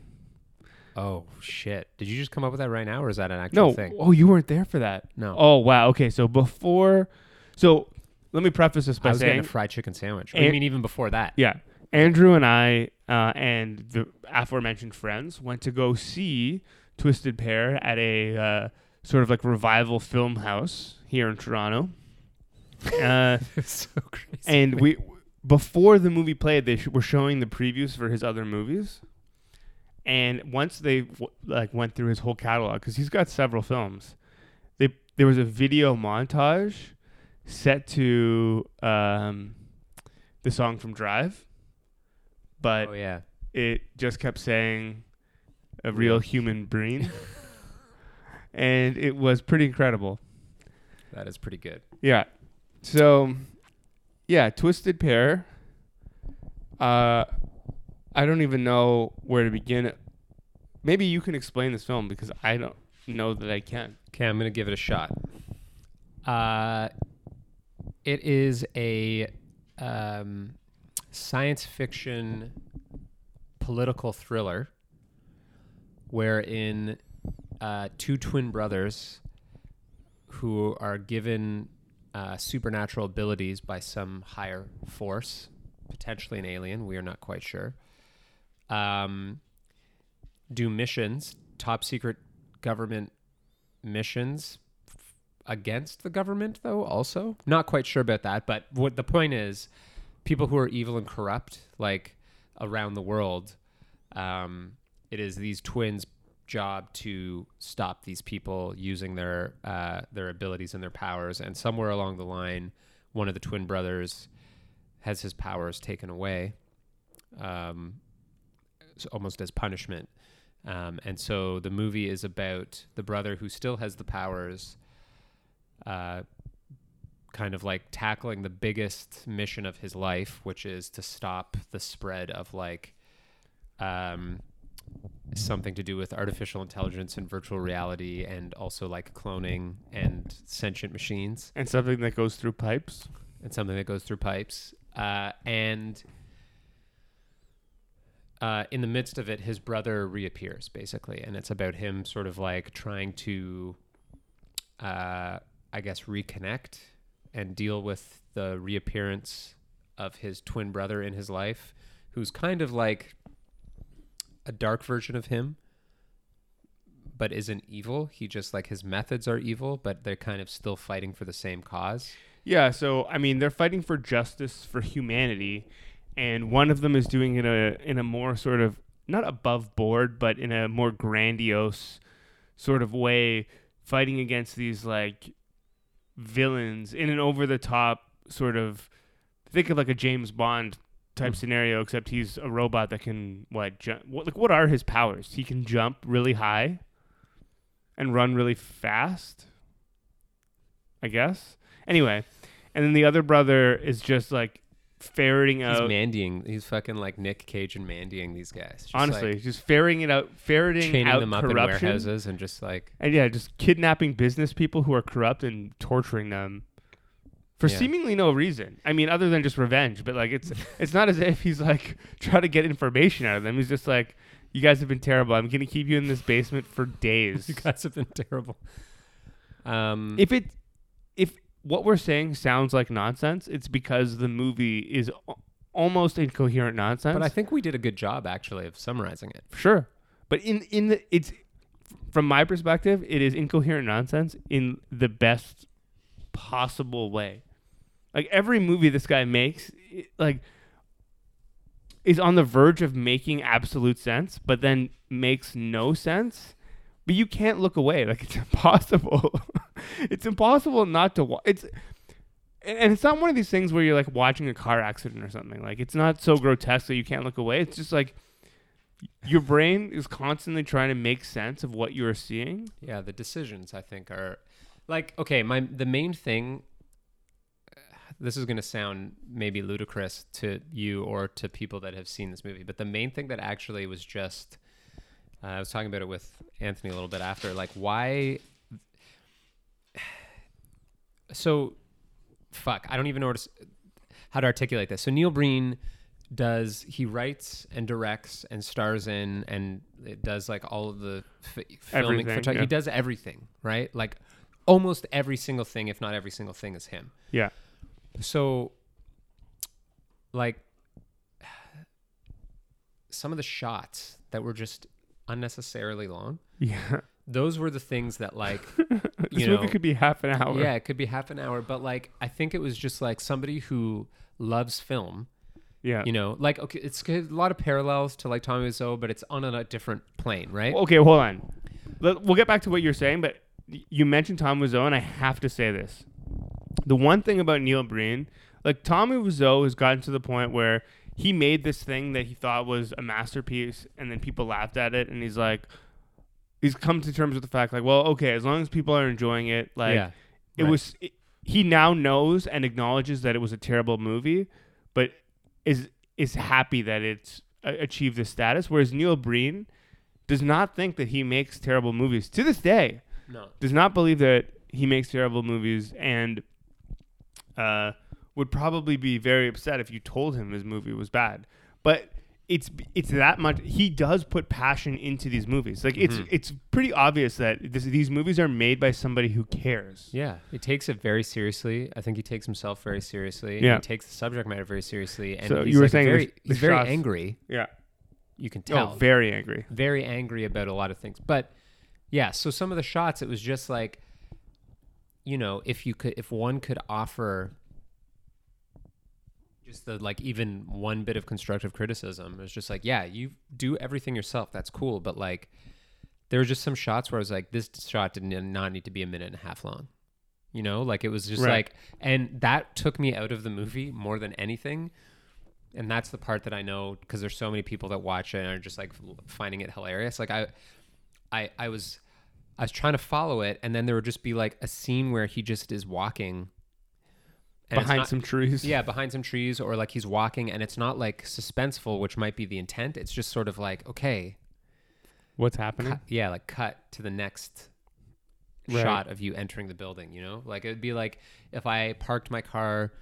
Oh shit! Did you just come up with that right now, or is that an actual No, thing? oh, you weren't there for that. No. Oh wow. Okay, so before, so let me preface this by I by was getting saying, a fried chicken sandwich. What do mean even before that? yeah, Andrew and I uh, and the aforementioned friends went to go see Twisted Pair at a uh, sort of like revival film house here in Toronto. Uh, so crazy. and we before the movie played they sh- were showing the previews for his other movies and once they w- like went through his whole catalog because he's got several films they there was a video montage set to um, the song from drive but oh yeah. it just kept saying a real human brain and it was pretty incredible That is pretty good. yeah. So, yeah, Twisted Pair. Uh, I don't even know where to begin. Maybe you can explain this film because I don't know that I can. Okay, I'm gonna give it a shot. Uh, it is a um, science fiction political thriller wherein uh, two twin brothers who are given uh, supernatural abilities by some higher force, potentially an alien. We are not quite sure. Um, do missions, top secret government missions f- against the government, though. Also, not quite sure about that. But what the point is, people who are evil and corrupt, like around the world, um, it is these twins' job to stop these people using their uh, their abilities and their powers. And somewhere along the line, one of the twin brothers has his powers taken away, um, almost as punishment. Um, and so the movie is about the brother who still has the powers, uh, kind of like tackling the biggest mission of his life, which is to stop the spread of like um, something to do with artificial intelligence and virtual reality, and also like cloning and sentient machines And something that goes through pipes. and something that goes through pipes. Uh, and uh, in the midst of it, his brother reappears basically, and it's about him sort of like trying to, uh, I guess, reconnect and deal with the reappearance of his twin brother in his life, who's kind of like a dark version of him, but isn't evil. He just like his methods are evil, but they're kind of still fighting for the same cause. Yeah, so I mean, they're fighting for justice for humanity, and one of them is doing it in a in a more sort of not above board, but in a more grandiose sort of way, fighting against these like villains in an over the top sort of think of like a James Bond type Mm. scenario, except he's a robot that can what jump. What like what are his powers? He can jump really high and run really fast. I guess. Anyway, and then the other brother is just like ferreting He's out. mandying. He's fucking like Nick Cage and mandying these guys. Just honestly, like just ferreting it out, ferreting chaining out them up in corruption, warehouses and just like and yeah, just kidnapping business people who are corrupt and torturing them for Yeah. seemingly no reason. I mean, other than just revenge. But like, it's it's not as if he's like trying to get information out of them. He's just like, you guys have been terrible. I'm gonna keep you in this basement for days. you guys have been terrible. Um, if it if what we're saying sounds like nonsense, it's because the movie is a- almost incoherent nonsense. but I think we did a good job actually of summarizing it. Sure, but in in the it's from my perspective, it is incoherent nonsense in the best possible way. Like every movie this guy makes, like is on the verge of making absolute sense, but then makes no sense. But you can't look away. Like it's impossible. it's impossible not to watch. It's and it's not one of these things where you're like watching a car accident or something. Like it's not so grotesque that you can't look away. It's just like your brain is constantly trying to make sense of what you are seeing. Yeah, the decisions I think are like okay. My the main thing. This is going to sound maybe ludicrous to you or to people that have seen this movie, but the main thing that actually was just. Uh, I was talking about it with Anthony a little bit after. Like, why? So, fuck. I don't even know to, how to articulate this. So Neil Breen does he writes and directs and stars in and it does like all of the f- filming photog- yeah. he does everything right like almost every single thing if not every single thing is him Yeah. So like some of the shots that were just unnecessarily long Yeah. those were the things that like this you movie know could be half an hour. yeah it could be half an hour but like i think it was just like somebody who loves film Yeah. you know like okay it's a lot of parallels to like tommy Wiseau, but it's on a different plane right Okay, hold on. Let- We'll get back to what you're saying, but you mentioned Tom Wiseau, and I have to say this. The one thing about Neil Breen, like Tommy Wiseau has gotten to the point where he made this thing that he thought was a masterpiece, and then people laughed at it, and he's like, he's come to terms with the fact, like, well, okay, as long as people are enjoying it, like, yeah it right. was. It, he now knows and acknowledges that it was a terrible movie, but is is happy that it's uh, achieved this status. Whereas Neil Breen does not think that he makes terrible movies to this day. no Does not believe that he makes terrible movies, and uh, would probably be very upset if you told him his movie was bad. But it's it's that much. He does put passion into these movies. Like it's Mhm. it's pretty obvious that this, these movies are made by somebody who cares. Yeah, he takes it very seriously. I think he takes himself very seriously. Yeah. he takes the subject matter very seriously. And So he's you were like saying very, the- the he's very shots- angry. Yeah. You can tell Oh, very angry. very angry about a lot of things. But yeah, so some of the shots, it was just like, you know, if you could, if one could offer just the like even one bit of constructive criticism, it's just like, yeah, you do everything yourself. That's cool. But like, there were just some shots where I was like, this shot did not need to be a minute and a half long. You know, like it was just Right. like, and that took me out of the movie more than anything and that's the part that I know because there's so many people that watch it and are just like finding it hilarious. Like I, I, I was, I was trying to follow it, and then there would just be like a scene where he just is walking and Behind not- some trees. yeah, behind some trees, or like he's walking, and it's not like suspenseful, which might be the intent. It's just sort of like, okay, What's happening? cut, yeah, like cut to the next Right. shot of you entering the building. You know, like it'd be like if I parked my car,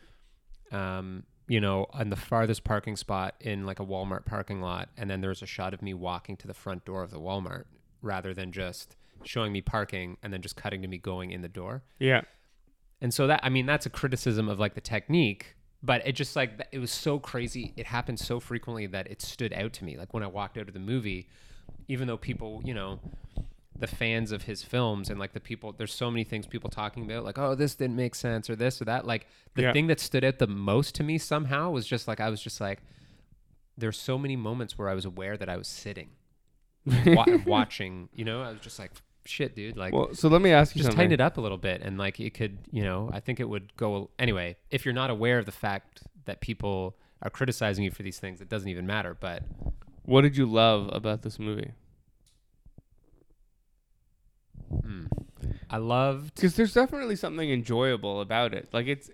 um, you know, on the farthest parking spot in like a Walmart parking lot, and then there's a shot of me walking to the front door of the Walmart, rather than just showing me parking and then just cutting to me going in the door. Yeah. And so that I mean that's a criticism of like the technique, but it just like it was so crazy. It happened so frequently that it stood out to me. Like when I walked out of the movie, even though people, you know, the fans of his films and like the people there's so many things people talking about like oh this didn't make sense or this or that like the Yeah. thing that stood out the most to me somehow was just like I was just like there's so many moments where I was aware that I was sitting wa- watching you know I was just like shit, dude. Like, well, so let me ask you just something. tighten it up a little bit, and like it could, you know, I think it would go anyway. If you're not aware of the fact that people are criticizing you for these things, it doesn't even matter. But What did you love about this movie? hmm, I loved. Because there's definitely something enjoyable about it. Like it's,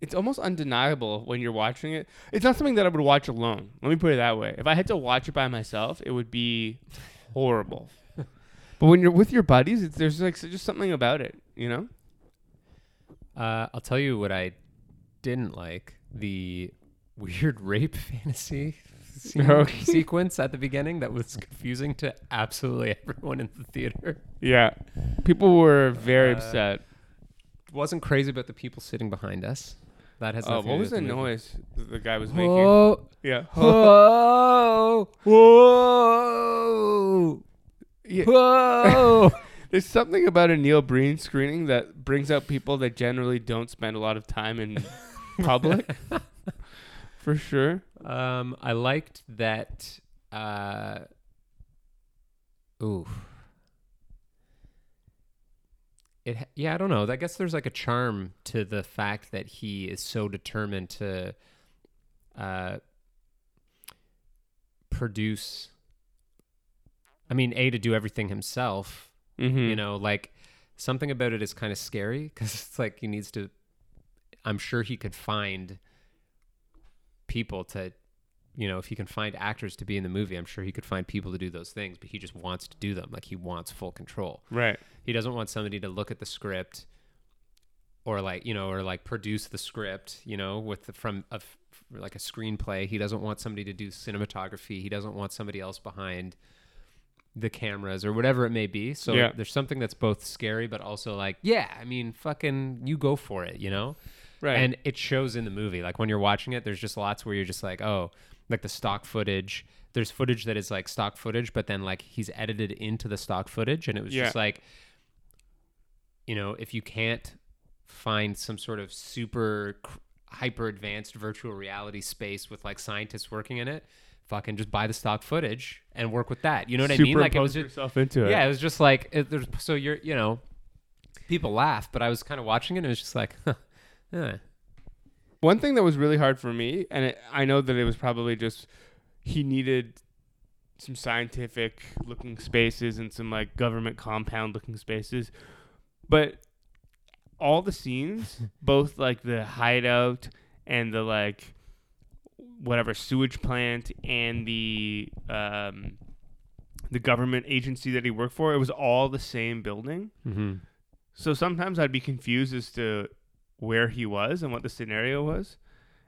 it's almost undeniable when you're watching it. It's not something that I would watch alone. Let me put it that way. If I had to watch it by myself, it would be horrible. But when you're with your buddies, it's, there's like s- just something about it. You know? Uh, I'll tell you what I didn't like: the weird rape fantasy scene- Okay. sequence at the beginning that was confusing to absolutely everyone in the theater. Yeah. People were very Uh, upset. Wasn't crazy about the people sitting behind us. That has Oh, nothing what was the noise the guy was making? Whoa! Yeah. Whoa! Whoa! Yeah. Whoa! There's something about a Neil Breen screening that brings out people that generally don't spend a lot of time in public. For sure. um, I liked that. Uh, ooh. It, yeah, I don't know. I guess there's like a charm to the fact that he is so determined to uh, produce. I mean, a to do everything himself, Mm-hmm. you know like something about it is kind of scary because it's like he needs to i'm sure he could find people to you know if he can find actors to be in the movie i'm sure he could find people to do those things but he just wants to do them like he wants full control Right. he doesn't want somebody to look at the script or like you know or like produce the script you know with the, from a, like a screenplay he doesn't want somebody to do cinematography he doesn't want somebody else behind the cameras or whatever it may be so Yeah. there's something that's both scary but also like yeah i mean fucking you go for it you know Right. and it shows in the movie like when you're watching it there's just lots where you're just like oh like the stock footage there's footage that is like stock footage but then like he's edited into the stock footage and it was Yeah. just like you know if you can't find some sort of super cr- hyper advanced virtual reality space with like scientists working in it fucking just buy the stock footage and work with that you know what i mean like it was just yourself into it. yeah it was just like it, there's so you're you know people laugh but i was kind of watching it and it was just like huh, eh. One thing that was really hard for me, and it, I know that it was probably just he needed some scientific looking spaces and some like government compound looking spaces, but all the scenes, both like the hideout and the like whatever sewage plant and the um, the government agency that he worked for, it was all the same building. mm-hmm. So sometimes I'd be confused as to where he was and what the scenario was.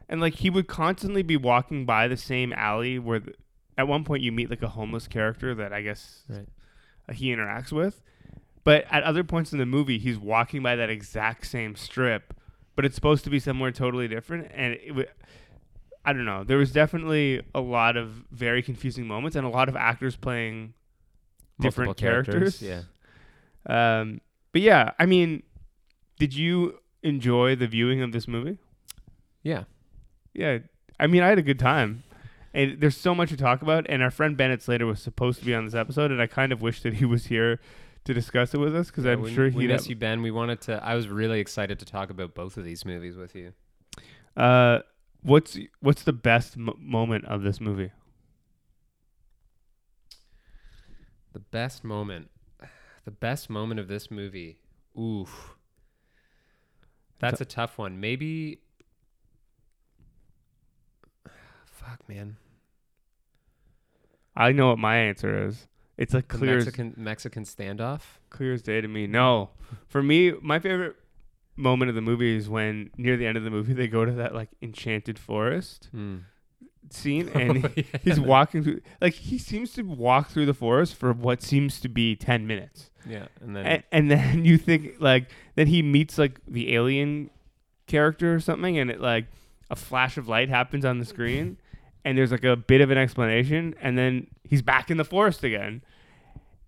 And like he would constantly be walking by the same alley where the, at one point you meet like a homeless character that I guess Right. he interacts with. But at other points in the movie he's walking by that exact same strip, but it's supposed to be somewhere totally different and it I don't know. There was definitely a lot of very confusing moments and a lot of actors playing different characters, characters. yeah Um, but yeah, I mean, did you enjoy the viewing of this movie? yeah Yeah, I mean, I had a good time. And there's so much to talk about. And our friend Bennett Slater was supposed to be on this episode, and I kind of wish that he was here to discuss it with us because Yeah, I'm we, sure he'd. miss Have, you ben we wanted to i was really excited to talk about both of these movies with you uh, what's what's the best mo- moment of this movie? the best moment the best moment of this movie oof that's a tough one maybe fuck man I know what my answer is. It's the clear mexican mexican standoff clear as day to me. No, for me, my favorite moment of the movie is when near the end of the movie they go to that like enchanted forest Hmm. scene and he- he's walking through like he seems to walk through the forest for what seems to be 10 minutes. Yeah and then and, and then you think like then he meets like the alien character or something and it like a flash of light happens on the screen and there's like a bit of an explanation and then he's back in the forest again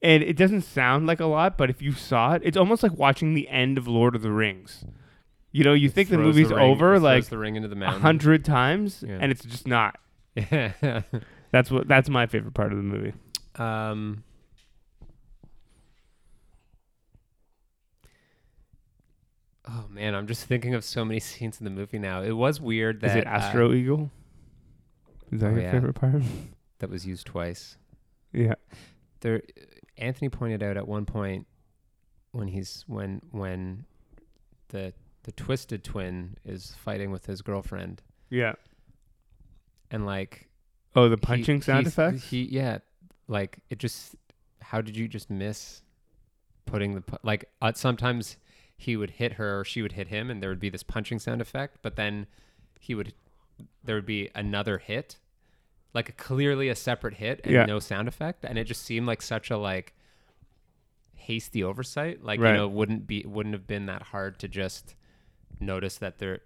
and it doesn't sound like a lot, but if you saw it, it's almost like watching the end of Lord of the Rings. You know, you think the movie's the ring, over like the ring into the a hundred times, yeah. and it's just not. that's what that's my favorite part of the movie. Um, oh man, I'm just thinking of so many scenes in the movie now. It was weird that is it uh, Astro uh, Eagle? Is that oh, your yeah. favorite part? that was used twice. Yeah, there Anthony pointed out at one point when he's when when the the twisted twin is fighting with his girlfriend Yeah. and like Oh, the he- punching sound he's- effects? He yeah, like it just. How did you just miss putting the like? Uh, sometimes he would hit her or she would hit him, and there would be this punching sound effect. But then he would there would be another hit, like a, clearly a separate hit and Yeah. no sound effect, and it just seemed like such a like hasty oversight. Like Right. you know, it wouldn't be wouldn't have been that hard to just notice that there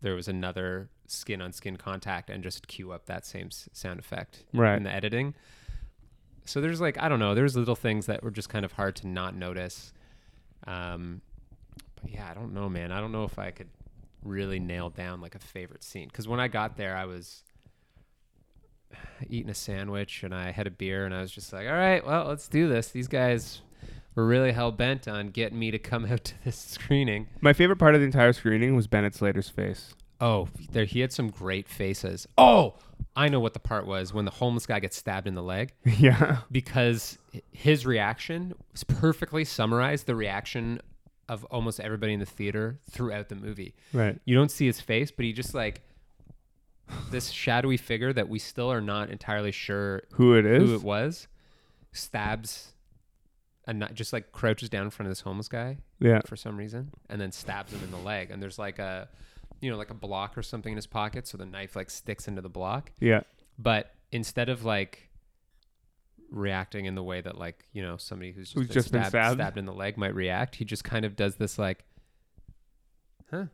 there was another skin on skin contact and just cue up that same s- sound effect Right. in the editing. So there's like I don't know, there's little things that were just kind of hard to not notice. Um, but yeah, I don't know, man. I don't know if I could really nail down like a favorite scene because when I got there, I was eating a sandwich and I had a beer and I was just like, all right, well, let's do this. These guys were really hell bent on getting me to come out to this screening. My favorite part of the entire screening was Bennett Slater's face. Oh, there he had some great faces. Oh, I know what the part was when the homeless guy gets stabbed in the leg yeah. because his reaction was perfectly summarized the reaction of almost everybody in the theater throughout the movie. Right. You don't see his face, but he just like this shadowy figure that we still are not entirely sure Who it is? who it was stabs and not just like crouches down in front of this homeless guy yeah. for some reason and then stabs him in the leg and there's like a you know like a block or something in his pocket so the knife like sticks into the block Yeah. but instead of like reacting in the way that like you know somebody who's just, Who's been, just been stabbed, stabbed? in the leg might react he just kind of does this like huh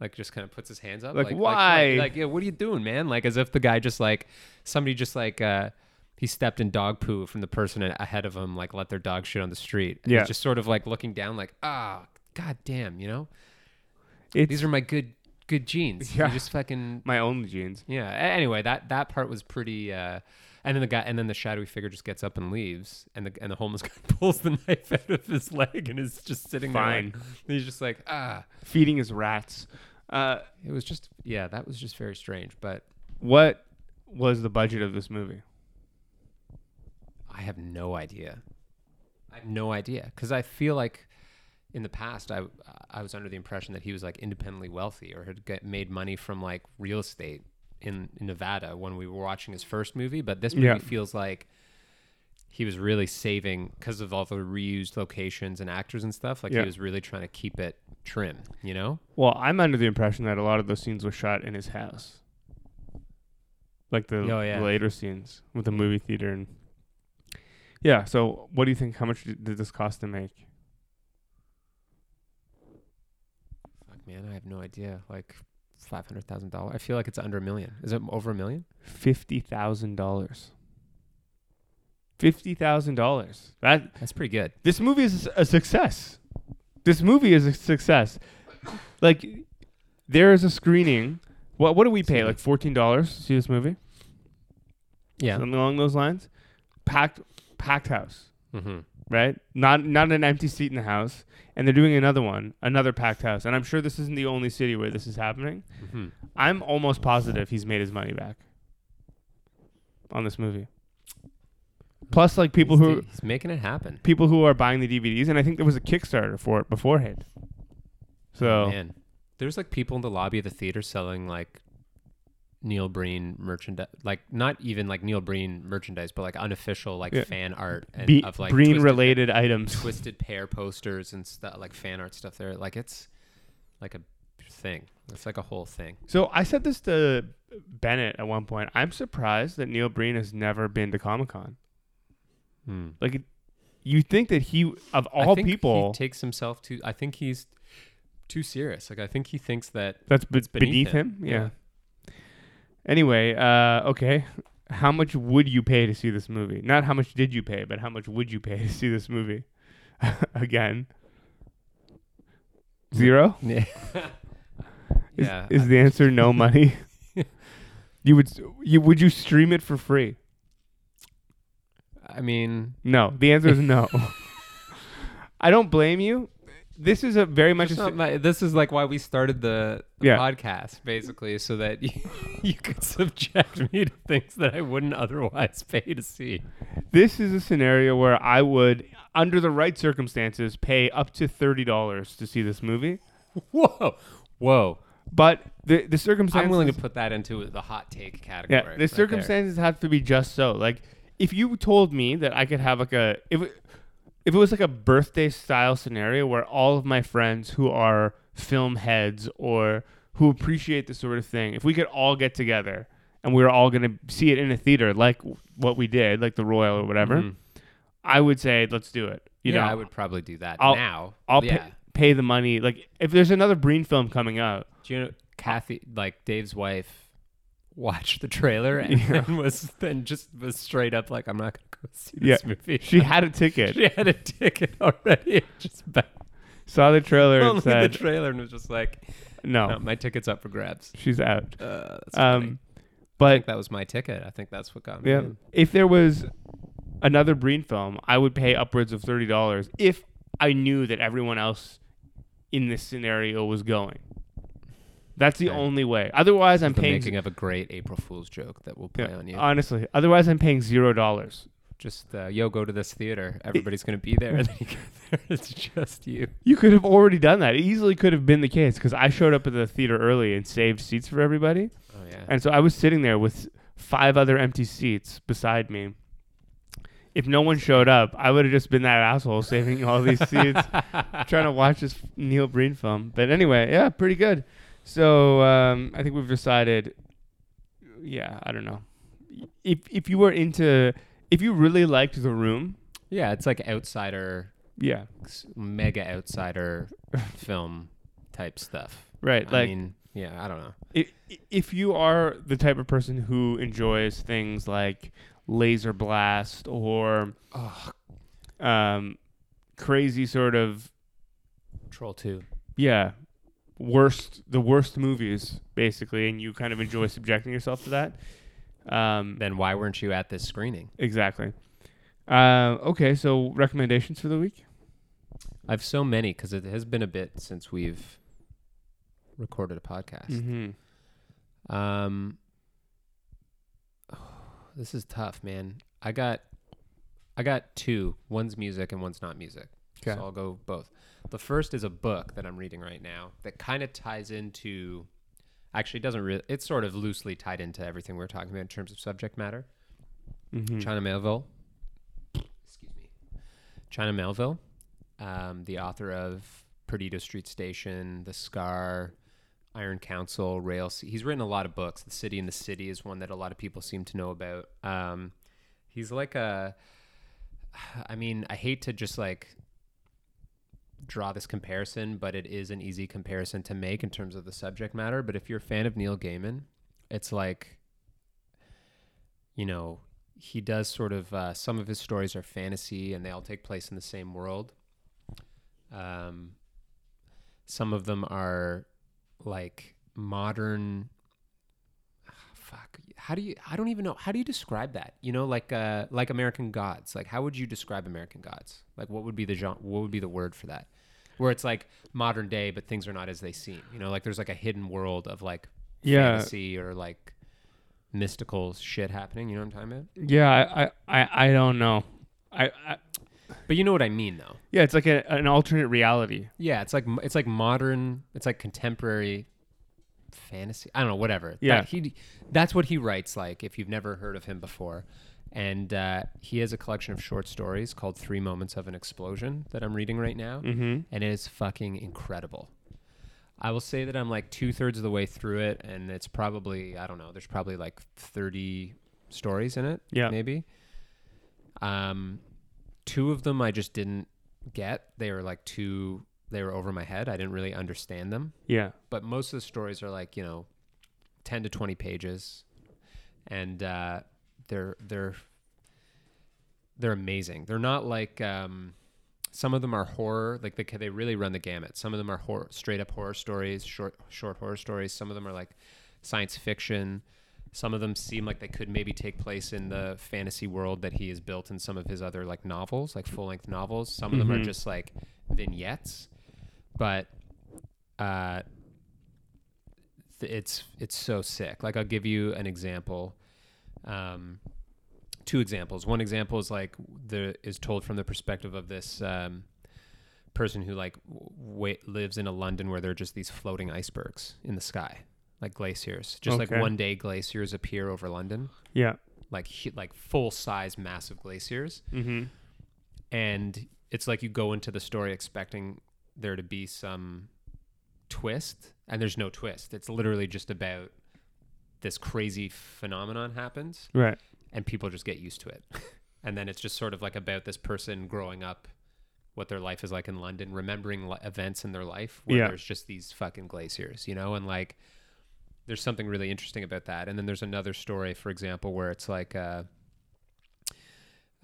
like just kind of puts his hands up Like, like, why? like, yeah what are you doing man like as if the guy just like somebody just like uh he stepped in dog poo from the person ahead of him like let their dog shit on the street And Yeah. he's just sort of like looking down like ah god damn you know It's these are my good good genes Yeah. you just fucking my only jeans. yeah. Anyway, that that part was pretty. Uh, and then the guy, and then the shadowy figure just gets up and leaves, and the and the homeless guy pulls the knife out of his leg and is just sitting Fine. there. Like, he's just like ah. Feeding his rats. Uh, It was just yeah, that was just very strange. But what was the budget of this movie? I have no idea. I have no idea because I feel like in the past I I was under the impression that he was like independently wealthy or had get, made money from like real estate in, in Nevada when we were watching his first movie. But this movie Yeah. feels like he was really saving because of all the reused locations and actors and stuff. Like Yeah. he was really trying to keep it trim. You know? Well, I'm under the impression that a lot of those scenes were shot in his house. Like the Oh, yeah. later scenes with the movie theater and Yeah, so what do you think how much did this cost to make? Fuck man, I have no idea. Like five hundred thousand dollars. I feel like it's under a million. Is it over a million? $50,000. $50,000. That That's pretty good. this movie is a success. This movie is a success. Like there is a screening. What what do we pay? Like fourteen dollars to see this movie? Yeah. Something along those lines. Packed packed house, Mm-hmm. right? Not not an empty seat in the house. And they're doing another one, another packed house. And I'm sure this isn't the only city where this is happening. Mm-hmm. I'm almost positive he's made his money back on this movie. Plus, like people he's, who he's making it happen. people who are buying the DVDs, and I think there was a Kickstarter for it beforehand. So oh, man, there's like people in the lobby of the theater selling like Neil Breen merchandise, like not even like Neil Breen merchandise, but like unofficial like Yeah. fan art and be- of like Breen related items. twisted pair posters and stuff like fan art stuff there. Like it's like a thing. It's like a whole thing. So I said this to Bennett at one point. I'm surprised that Neil Breen has never been to Comic Con. Hmm. Like, you think that he, of I all think people, he takes himself too. I think he's too serious. Like I think he thinks that that's be- it's beneath, beneath him. him. Yeah. Anyway, uh, okay. How much would you pay to see this movie? Not how much did you pay, but how much would you pay to see this movie? Again. Zero? yeah, Is, yeah. is the answer no money? you would s- you would you stream it for free? I mean, No. The answer is no. I don't blame you. this is a very much a, It's s- not my- this is like why we started the, the Yeah. podcast, basically, so that you, you could subject me to things that I wouldn't otherwise pay to see. this is a scenario where I would, under the right circumstances, pay up to thirty dollars to see this movie. Whoa, whoa! But the the circumstances I'm willing to put that into the hot take category. Yeah, right the there. circumstances have to be just so. Like, if you told me that I could have like a if it, if it was like a birthday style scenario where all of my friends who are film heads or who appreciate this sort of thing, if we could all get together and we were all going to see it in a theater like what we did, like the Royal or whatever, Mhm. I would say let's do it. You yeah, know, I would probably do that I'll- now. I'll yeah. pay, pay the money. Like, if there's another Breen film coming out, Do you know Kathy, like Dave's wife, watched the trailer and Yeah. then was then just was straight up like, "I'm not gonna go see Yeah, this movie." she had a ticket, she had a ticket already. Just back saw the trailer, and only said, the trailer and was just like, "No, "No, my ticket's up for grabs." she's out." Uh. Um, I but think that was my ticket. I think that's what got me. Yeah. in. If there was another Breen film, I would pay upwards of thirty dollars if I knew that everyone else in this scenario was going. That's the Okay. only way. Otherwise, I'm the paying. making of a great April Fool's joke that will play Yeah, on you. Honestly, otherwise I'm paying zero dollars. just uh, yo, go to this theater. Everybody's gonna be there. and then you get there, it's just you. You could have already done that. It easily could have been the case because I showed up at the theater early and saved seats for everybody, Oh yeah. and so I was sitting there with five other empty seats beside me. If no one showed up, I would have just been that asshole saving all these seats. trying to watch this Neil Breen film. But anyway, yeah, pretty good. So um, I think we've decided. Yeah, I don't know. If if you were into, if you really liked The Room, yeah, it's like outsider, yeah, mega outsider film type stuff. right. I Like mean, yeah, I don't know. if if you are the type of person who enjoys things like Laser Blast or um, crazy sort of Troll two. yeah worst the worst movies basically and you kind of enjoy subjecting yourself to that um Then why weren't you at this screening? exactly uh okay so recommendations for the week I've so many because it has been a bit since we've recorded a podcast. mm-hmm. Um, this is tough, man. I got, I got two. One's music and one's not music. Okay. So I'll go both. The first is a book that I'm reading right now that kind of ties into. Actually, doesn't really. It's sort of loosely tied into everything we're talking about in terms of subject matter. Mm-hmm. China Miéville. Excuse me. China Miéville, um, the author of Perdido Street Station, The Scar, Iron Council, Rail. C- He's written a lot of books. The City and the City is one that a lot of people seem to know about. Um, he's like a. I mean, I hate to just like draw this comparison, but it is an easy comparison to make in terms of the subject matter. But if you're a fan of Neil Gaiman, it's like, you know, he does sort of uh, some of his stories are fantasy and they all take place in the same world. Um, some of them are like modern. ah, Fuck. How do you? I don't even know. How do you describe that? You know, like uh, like American Gods. Like, how would you describe American Gods? Like, what would be the genre? What would be the word for that? Where it's like modern day, but things are not as they seem. You know, like there's like a hidden world of like Yeah. fantasy or like mystical shit happening. You know what I'm talking about? yeah I, I i don't know I, I But you know what I mean, though. yeah it's like a, an alternate reality Yeah, it's like it's like modern. It's like contemporary fantasy. I don't know, whatever. Yeah. That- he that's what he writes. Like if you've never heard of him before, and uh, he has a collection of short stories called Three Moments of an Explosion that I'm reading right now, mm-hmm and it is fucking incredible. I will say that I'm like two thirds of the way through it, and it's probably I don't know. There's probably like 30 stories in it. Yeah. maybe. Um, two of them I just didn't get. They were like too. They were over my head. I didn't really understand them. yeah But most of the stories are like you know, 10 to 20 pages, and uh, they're they're they're amazing. They're not like um, some of them are horror. Like they they really run the gamut. Some of them are horror, straight up horror stories, short short horror stories. Some of them are like science fiction. Some of them seem like they could maybe take place in the fantasy world that he has built in some of his other like novels, like full length novels. Some of them are Mhm. just like vignettes. but uh, th- it's it's so sick. Like I'll give you an example. Um, two examples. One example is like the is told from the perspective of this um, person who like w- lives in a London where there are just these floating icebergs in the sky, like glaciers. Just like one day glaciers appear over London, Yeah. like like full size massive glaciers, Mm-hmm. and it's like you go into the story expecting there to be some twist, and there's no twist. It's literally just about this crazy phenomenon happens Right. and people just get used to it. and then it's just sort of like about this person growing up, what their life is like in London, remembering li- events in their life where Yeah. there's just these fucking glaciers, you know, and like there's something really interesting about that. And then there's another story, for example, where it's like, uh,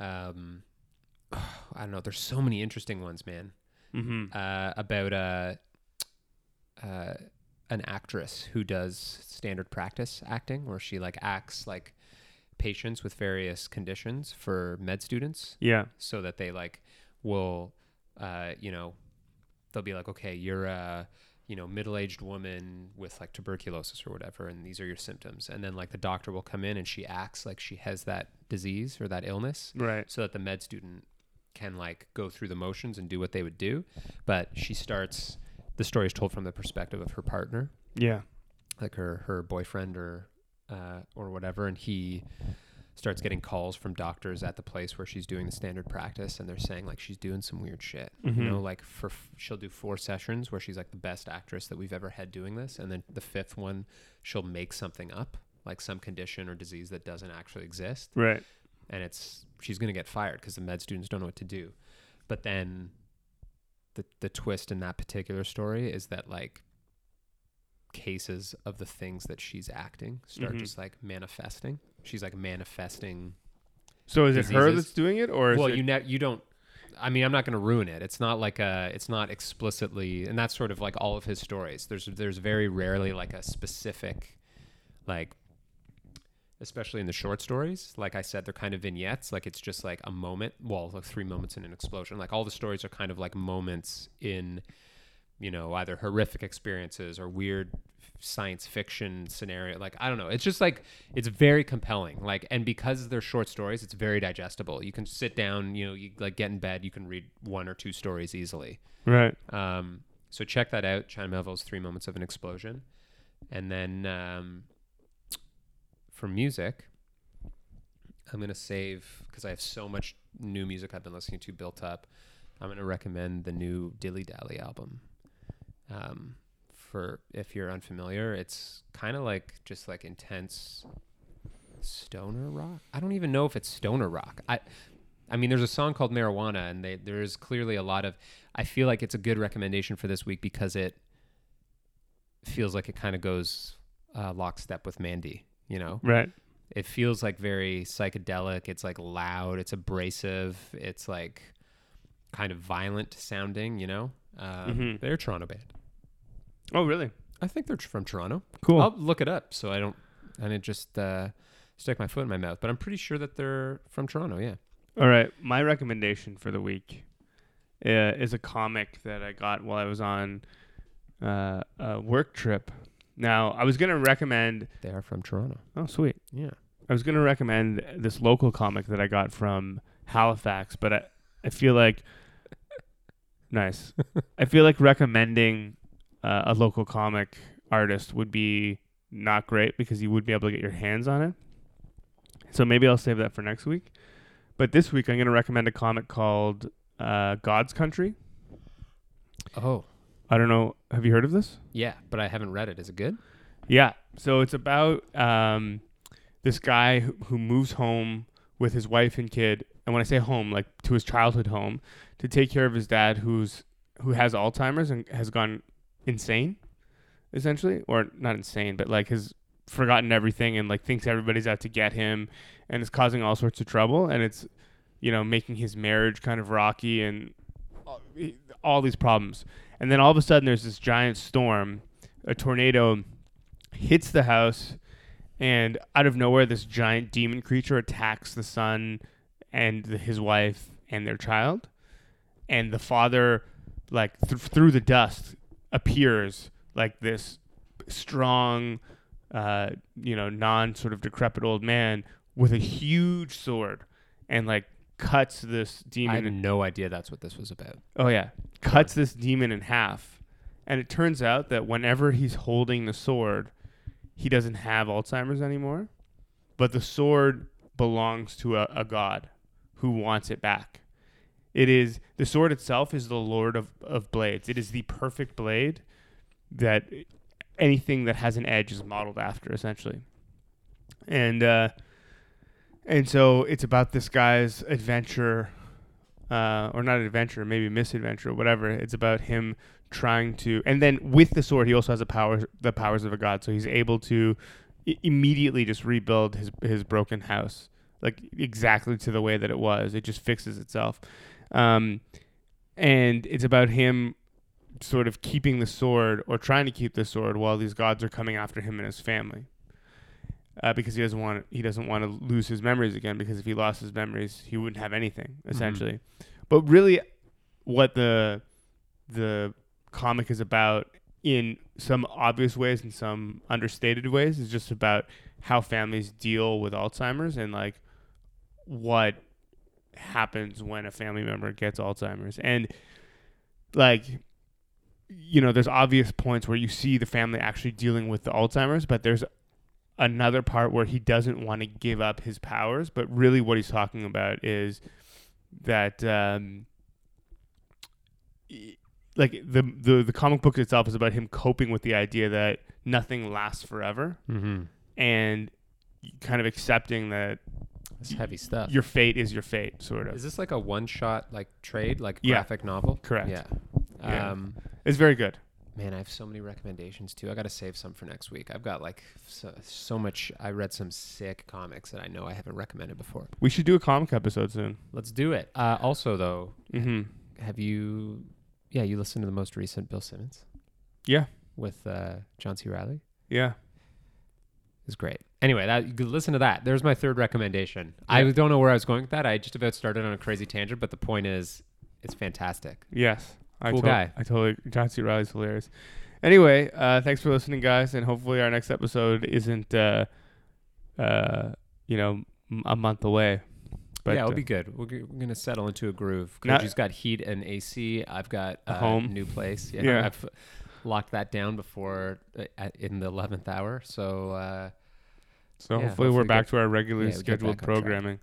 um, I don't know. There's so many interesting ones, man. Mm-hmm. Uh, about uh, uh, an actress who does standard practice acting, where she like acts like patients with various conditions for med students, Yeah. so that they like will, uh, you know, they'll be like, okay, you're a you know middle-aged woman with like tuberculosis or whatever, and these are your symptoms, and then like the doctor will come in and she acts like she has that disease or that illness, Right. so that the med student can like go through the motions and do what they would do. But she starts the story is told from the perspective of her partner, Yeah. like her her boyfriend or uh, or whatever, and he starts getting calls from doctors at the place where she's doing the standard practice, and they're saying like she's doing some weird shit. You Mhm. know, like for f- she'll do four sessions where she's like the best actress that we've ever had doing this, and then the fifth one she'll make something up, like some condition or disease that doesn't actually exist Right. and it's she's going to get fired because the med students don't know what to do. But then the the twist in that particular story is that like cases of the things that she's acting start Mhm. just like manifesting. She's like manifesting. So is it her that's doing it, or is well, it? you ne- you don't. I mean, I'm not going to ruin it. It's not like a. It's not explicitly, and that's sort of like all of his stories. There's there's very rarely like a specific, like, especially in the short stories. Like I said, they're kind of vignettes. Like it's just like a moment. Well, like three moments in an explosion. Like all the stories are kind of like moments in, you know, either horrific experiences or weird science fiction scenario like i don't know it's just like it's very compelling like and because they're short stories it's very digestible you can sit down you know you like get in bed you can read one or two stories easily right. um so check that out china miéville's three moments of an explosion and then um for music i'm gonna save because i have so much new music i've been listening to built up i'm gonna recommend the new dilly dally album. Um for if you're unfamiliar it's kind of like just like intense stoner rock? I don't even know if it's stoner rock. I i mean there's a song called marijuana and they there's clearly a lot of i feel like it's a good recommendation for this week because it feels like it kind of goes uh, lockstep with mandy you know Right. it feels like very psychedelic it's like loud it's abrasive it's like kind of violent sounding you know um, Mhm. they're a toronto band Oh, really? i think they're from toronto Cool. i'll look it up so i don't i didn't just uh, stick my foot in my mouth but i'm pretty sure that they're from toronto yeah All right. My recommendation for the week uh, is a comic that I got while I was on uh, a work trip. Now, I was going to recommend. they are from toronto Oh, sweet. yeah I was going to recommend this local comic that I got from Halifax, but I, I feel like. nice. I feel like recommending uh, a local comic artist would be not great because you would be able to get your hands on it. So maybe I'll save that for next week. But this week I'm going to recommend a comic called uh, God's Country. oh I don't know. Have you heard of this? yeah but i haven't read it is it good Yeah. So it's about um, this guy who, who moves home with his wife and kid, and when I say home, like to his childhood home, to take care of his dad, who's who has Alzheimer's and has gone insane, essentially, or not insane, but like has forgotten everything and like thinks everybody's out to get him, and is causing all sorts of trouble, and it's you know making his marriage kind of rocky and all- all these problems, and then all of a sudden there's this giant storm, a tornado hits the house and out of nowhere this giant demon creature attacks the son and the, his wife and their child and the father like th- through the dust appears like this strong, uh, you know, non sort of decrepit old man with a huge sword, and like cuts this demon. I had no idea that's what this was about. oh yeah, cuts this demon in half, and it turns out that whenever he's holding the sword, he doesn't have Alzheimer's anymore, but the sword belongs to a, a god who wants it back. It is the sword itself is the lord of, of blades. It is the perfect blade that anything that has an edge is modeled after, essentially. And uh, and so it's about this guy's adventure, uh, or not adventure, maybe misadventure, whatever. It's about him trying to, and then with the sword, he also has the powers the powers of a god. So he's able to i- immediately just rebuild his his broken house, like exactly to the way that it was. It just fixes itself, um, and it's about him sort of keeping the sword or trying to keep the sword while these gods are coming after him and his family. Uh, because he doesn't want he doesn't want to lose his memories again. Because if he lost his memories, he wouldn't have anything essentially. But really, what the the comic is about in some obvious ways and some understated ways is just about how families deal with Alzheimer's and like what happens when a family member gets Alzheimer's and like you know there's obvious points where you see the family actually dealing with the Alzheimer's but there's another part where he doesn't want to give up his powers but really what he's talking about is that um like the, the the comic book itself is about him coping with the idea that nothing lasts forever Mm-hmm. and kind of accepting that It's heavy stuff. your fate is your fate sort of Is this like a one-shot like trade, like Yeah. graphic novel? Correct. Yeah. Yeah. Um, it's very good man, I have so many recommendations too. I got to save some for next week. I've got like so, so much. I read some sick comics that I know I haven't recommended before. we should do a comic episode soon Let's do it. Uh, also, though, mm-hmm. have you? Yeah, you listened to the most recent Bill Simmons yeah with uh, John C. Reilly. yeah It was great. Anyway, that you listen to that. There's my third recommendation. I don't know where I was going with that. I just about started on a crazy tangent, but the point is, it's fantastic. yes I Cool to- guy. I totally John C. Reilly's hilarious anyway uh thanks for listening guys and hopefully our next episode isn't uh uh you know m- a month away but yeah, it'll uh, be good. We're, g- we're gonna settle into a groove. Now- Koji's got heat and AC. I've got A uh, home. new place. Yeah, Yeah. I've locked that down before uh, at, in the eleventh hour. So uh, so yeah, hopefully, we're hopefully back to our regularly yeah, we get scheduled back on track. programming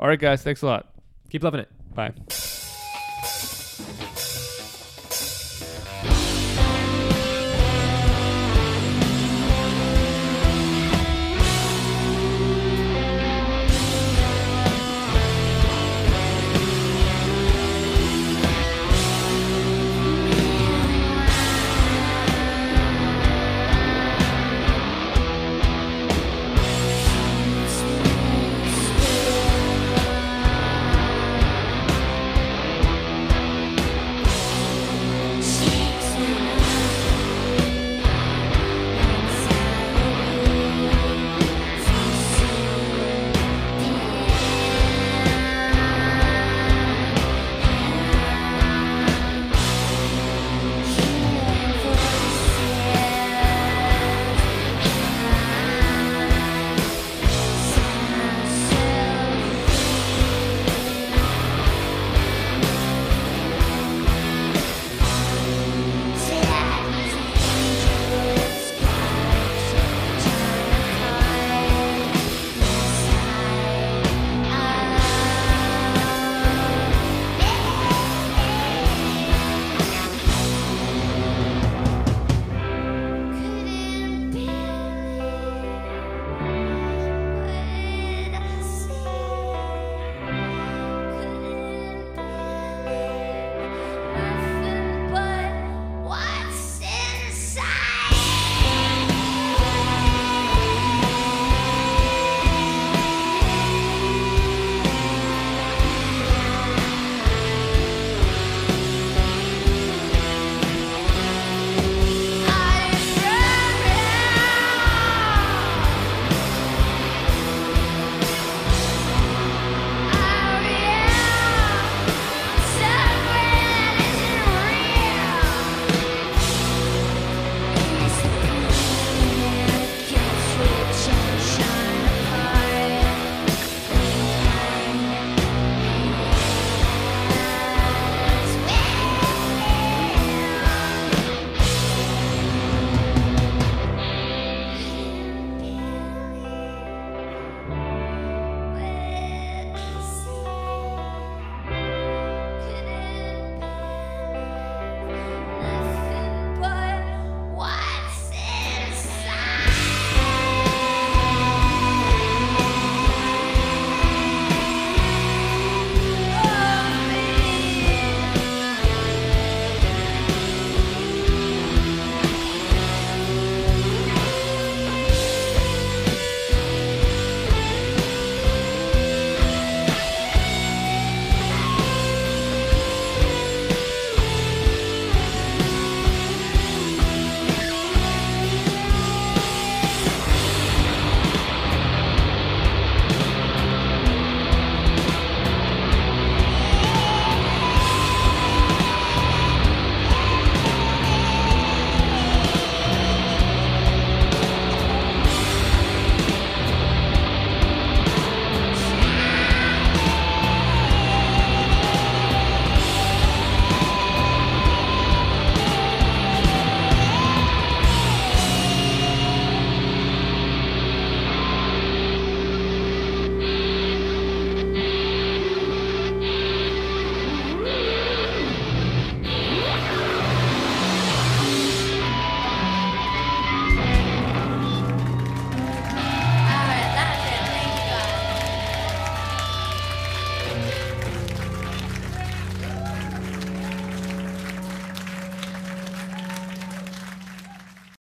all right guys thanks a lot keep loving it. bye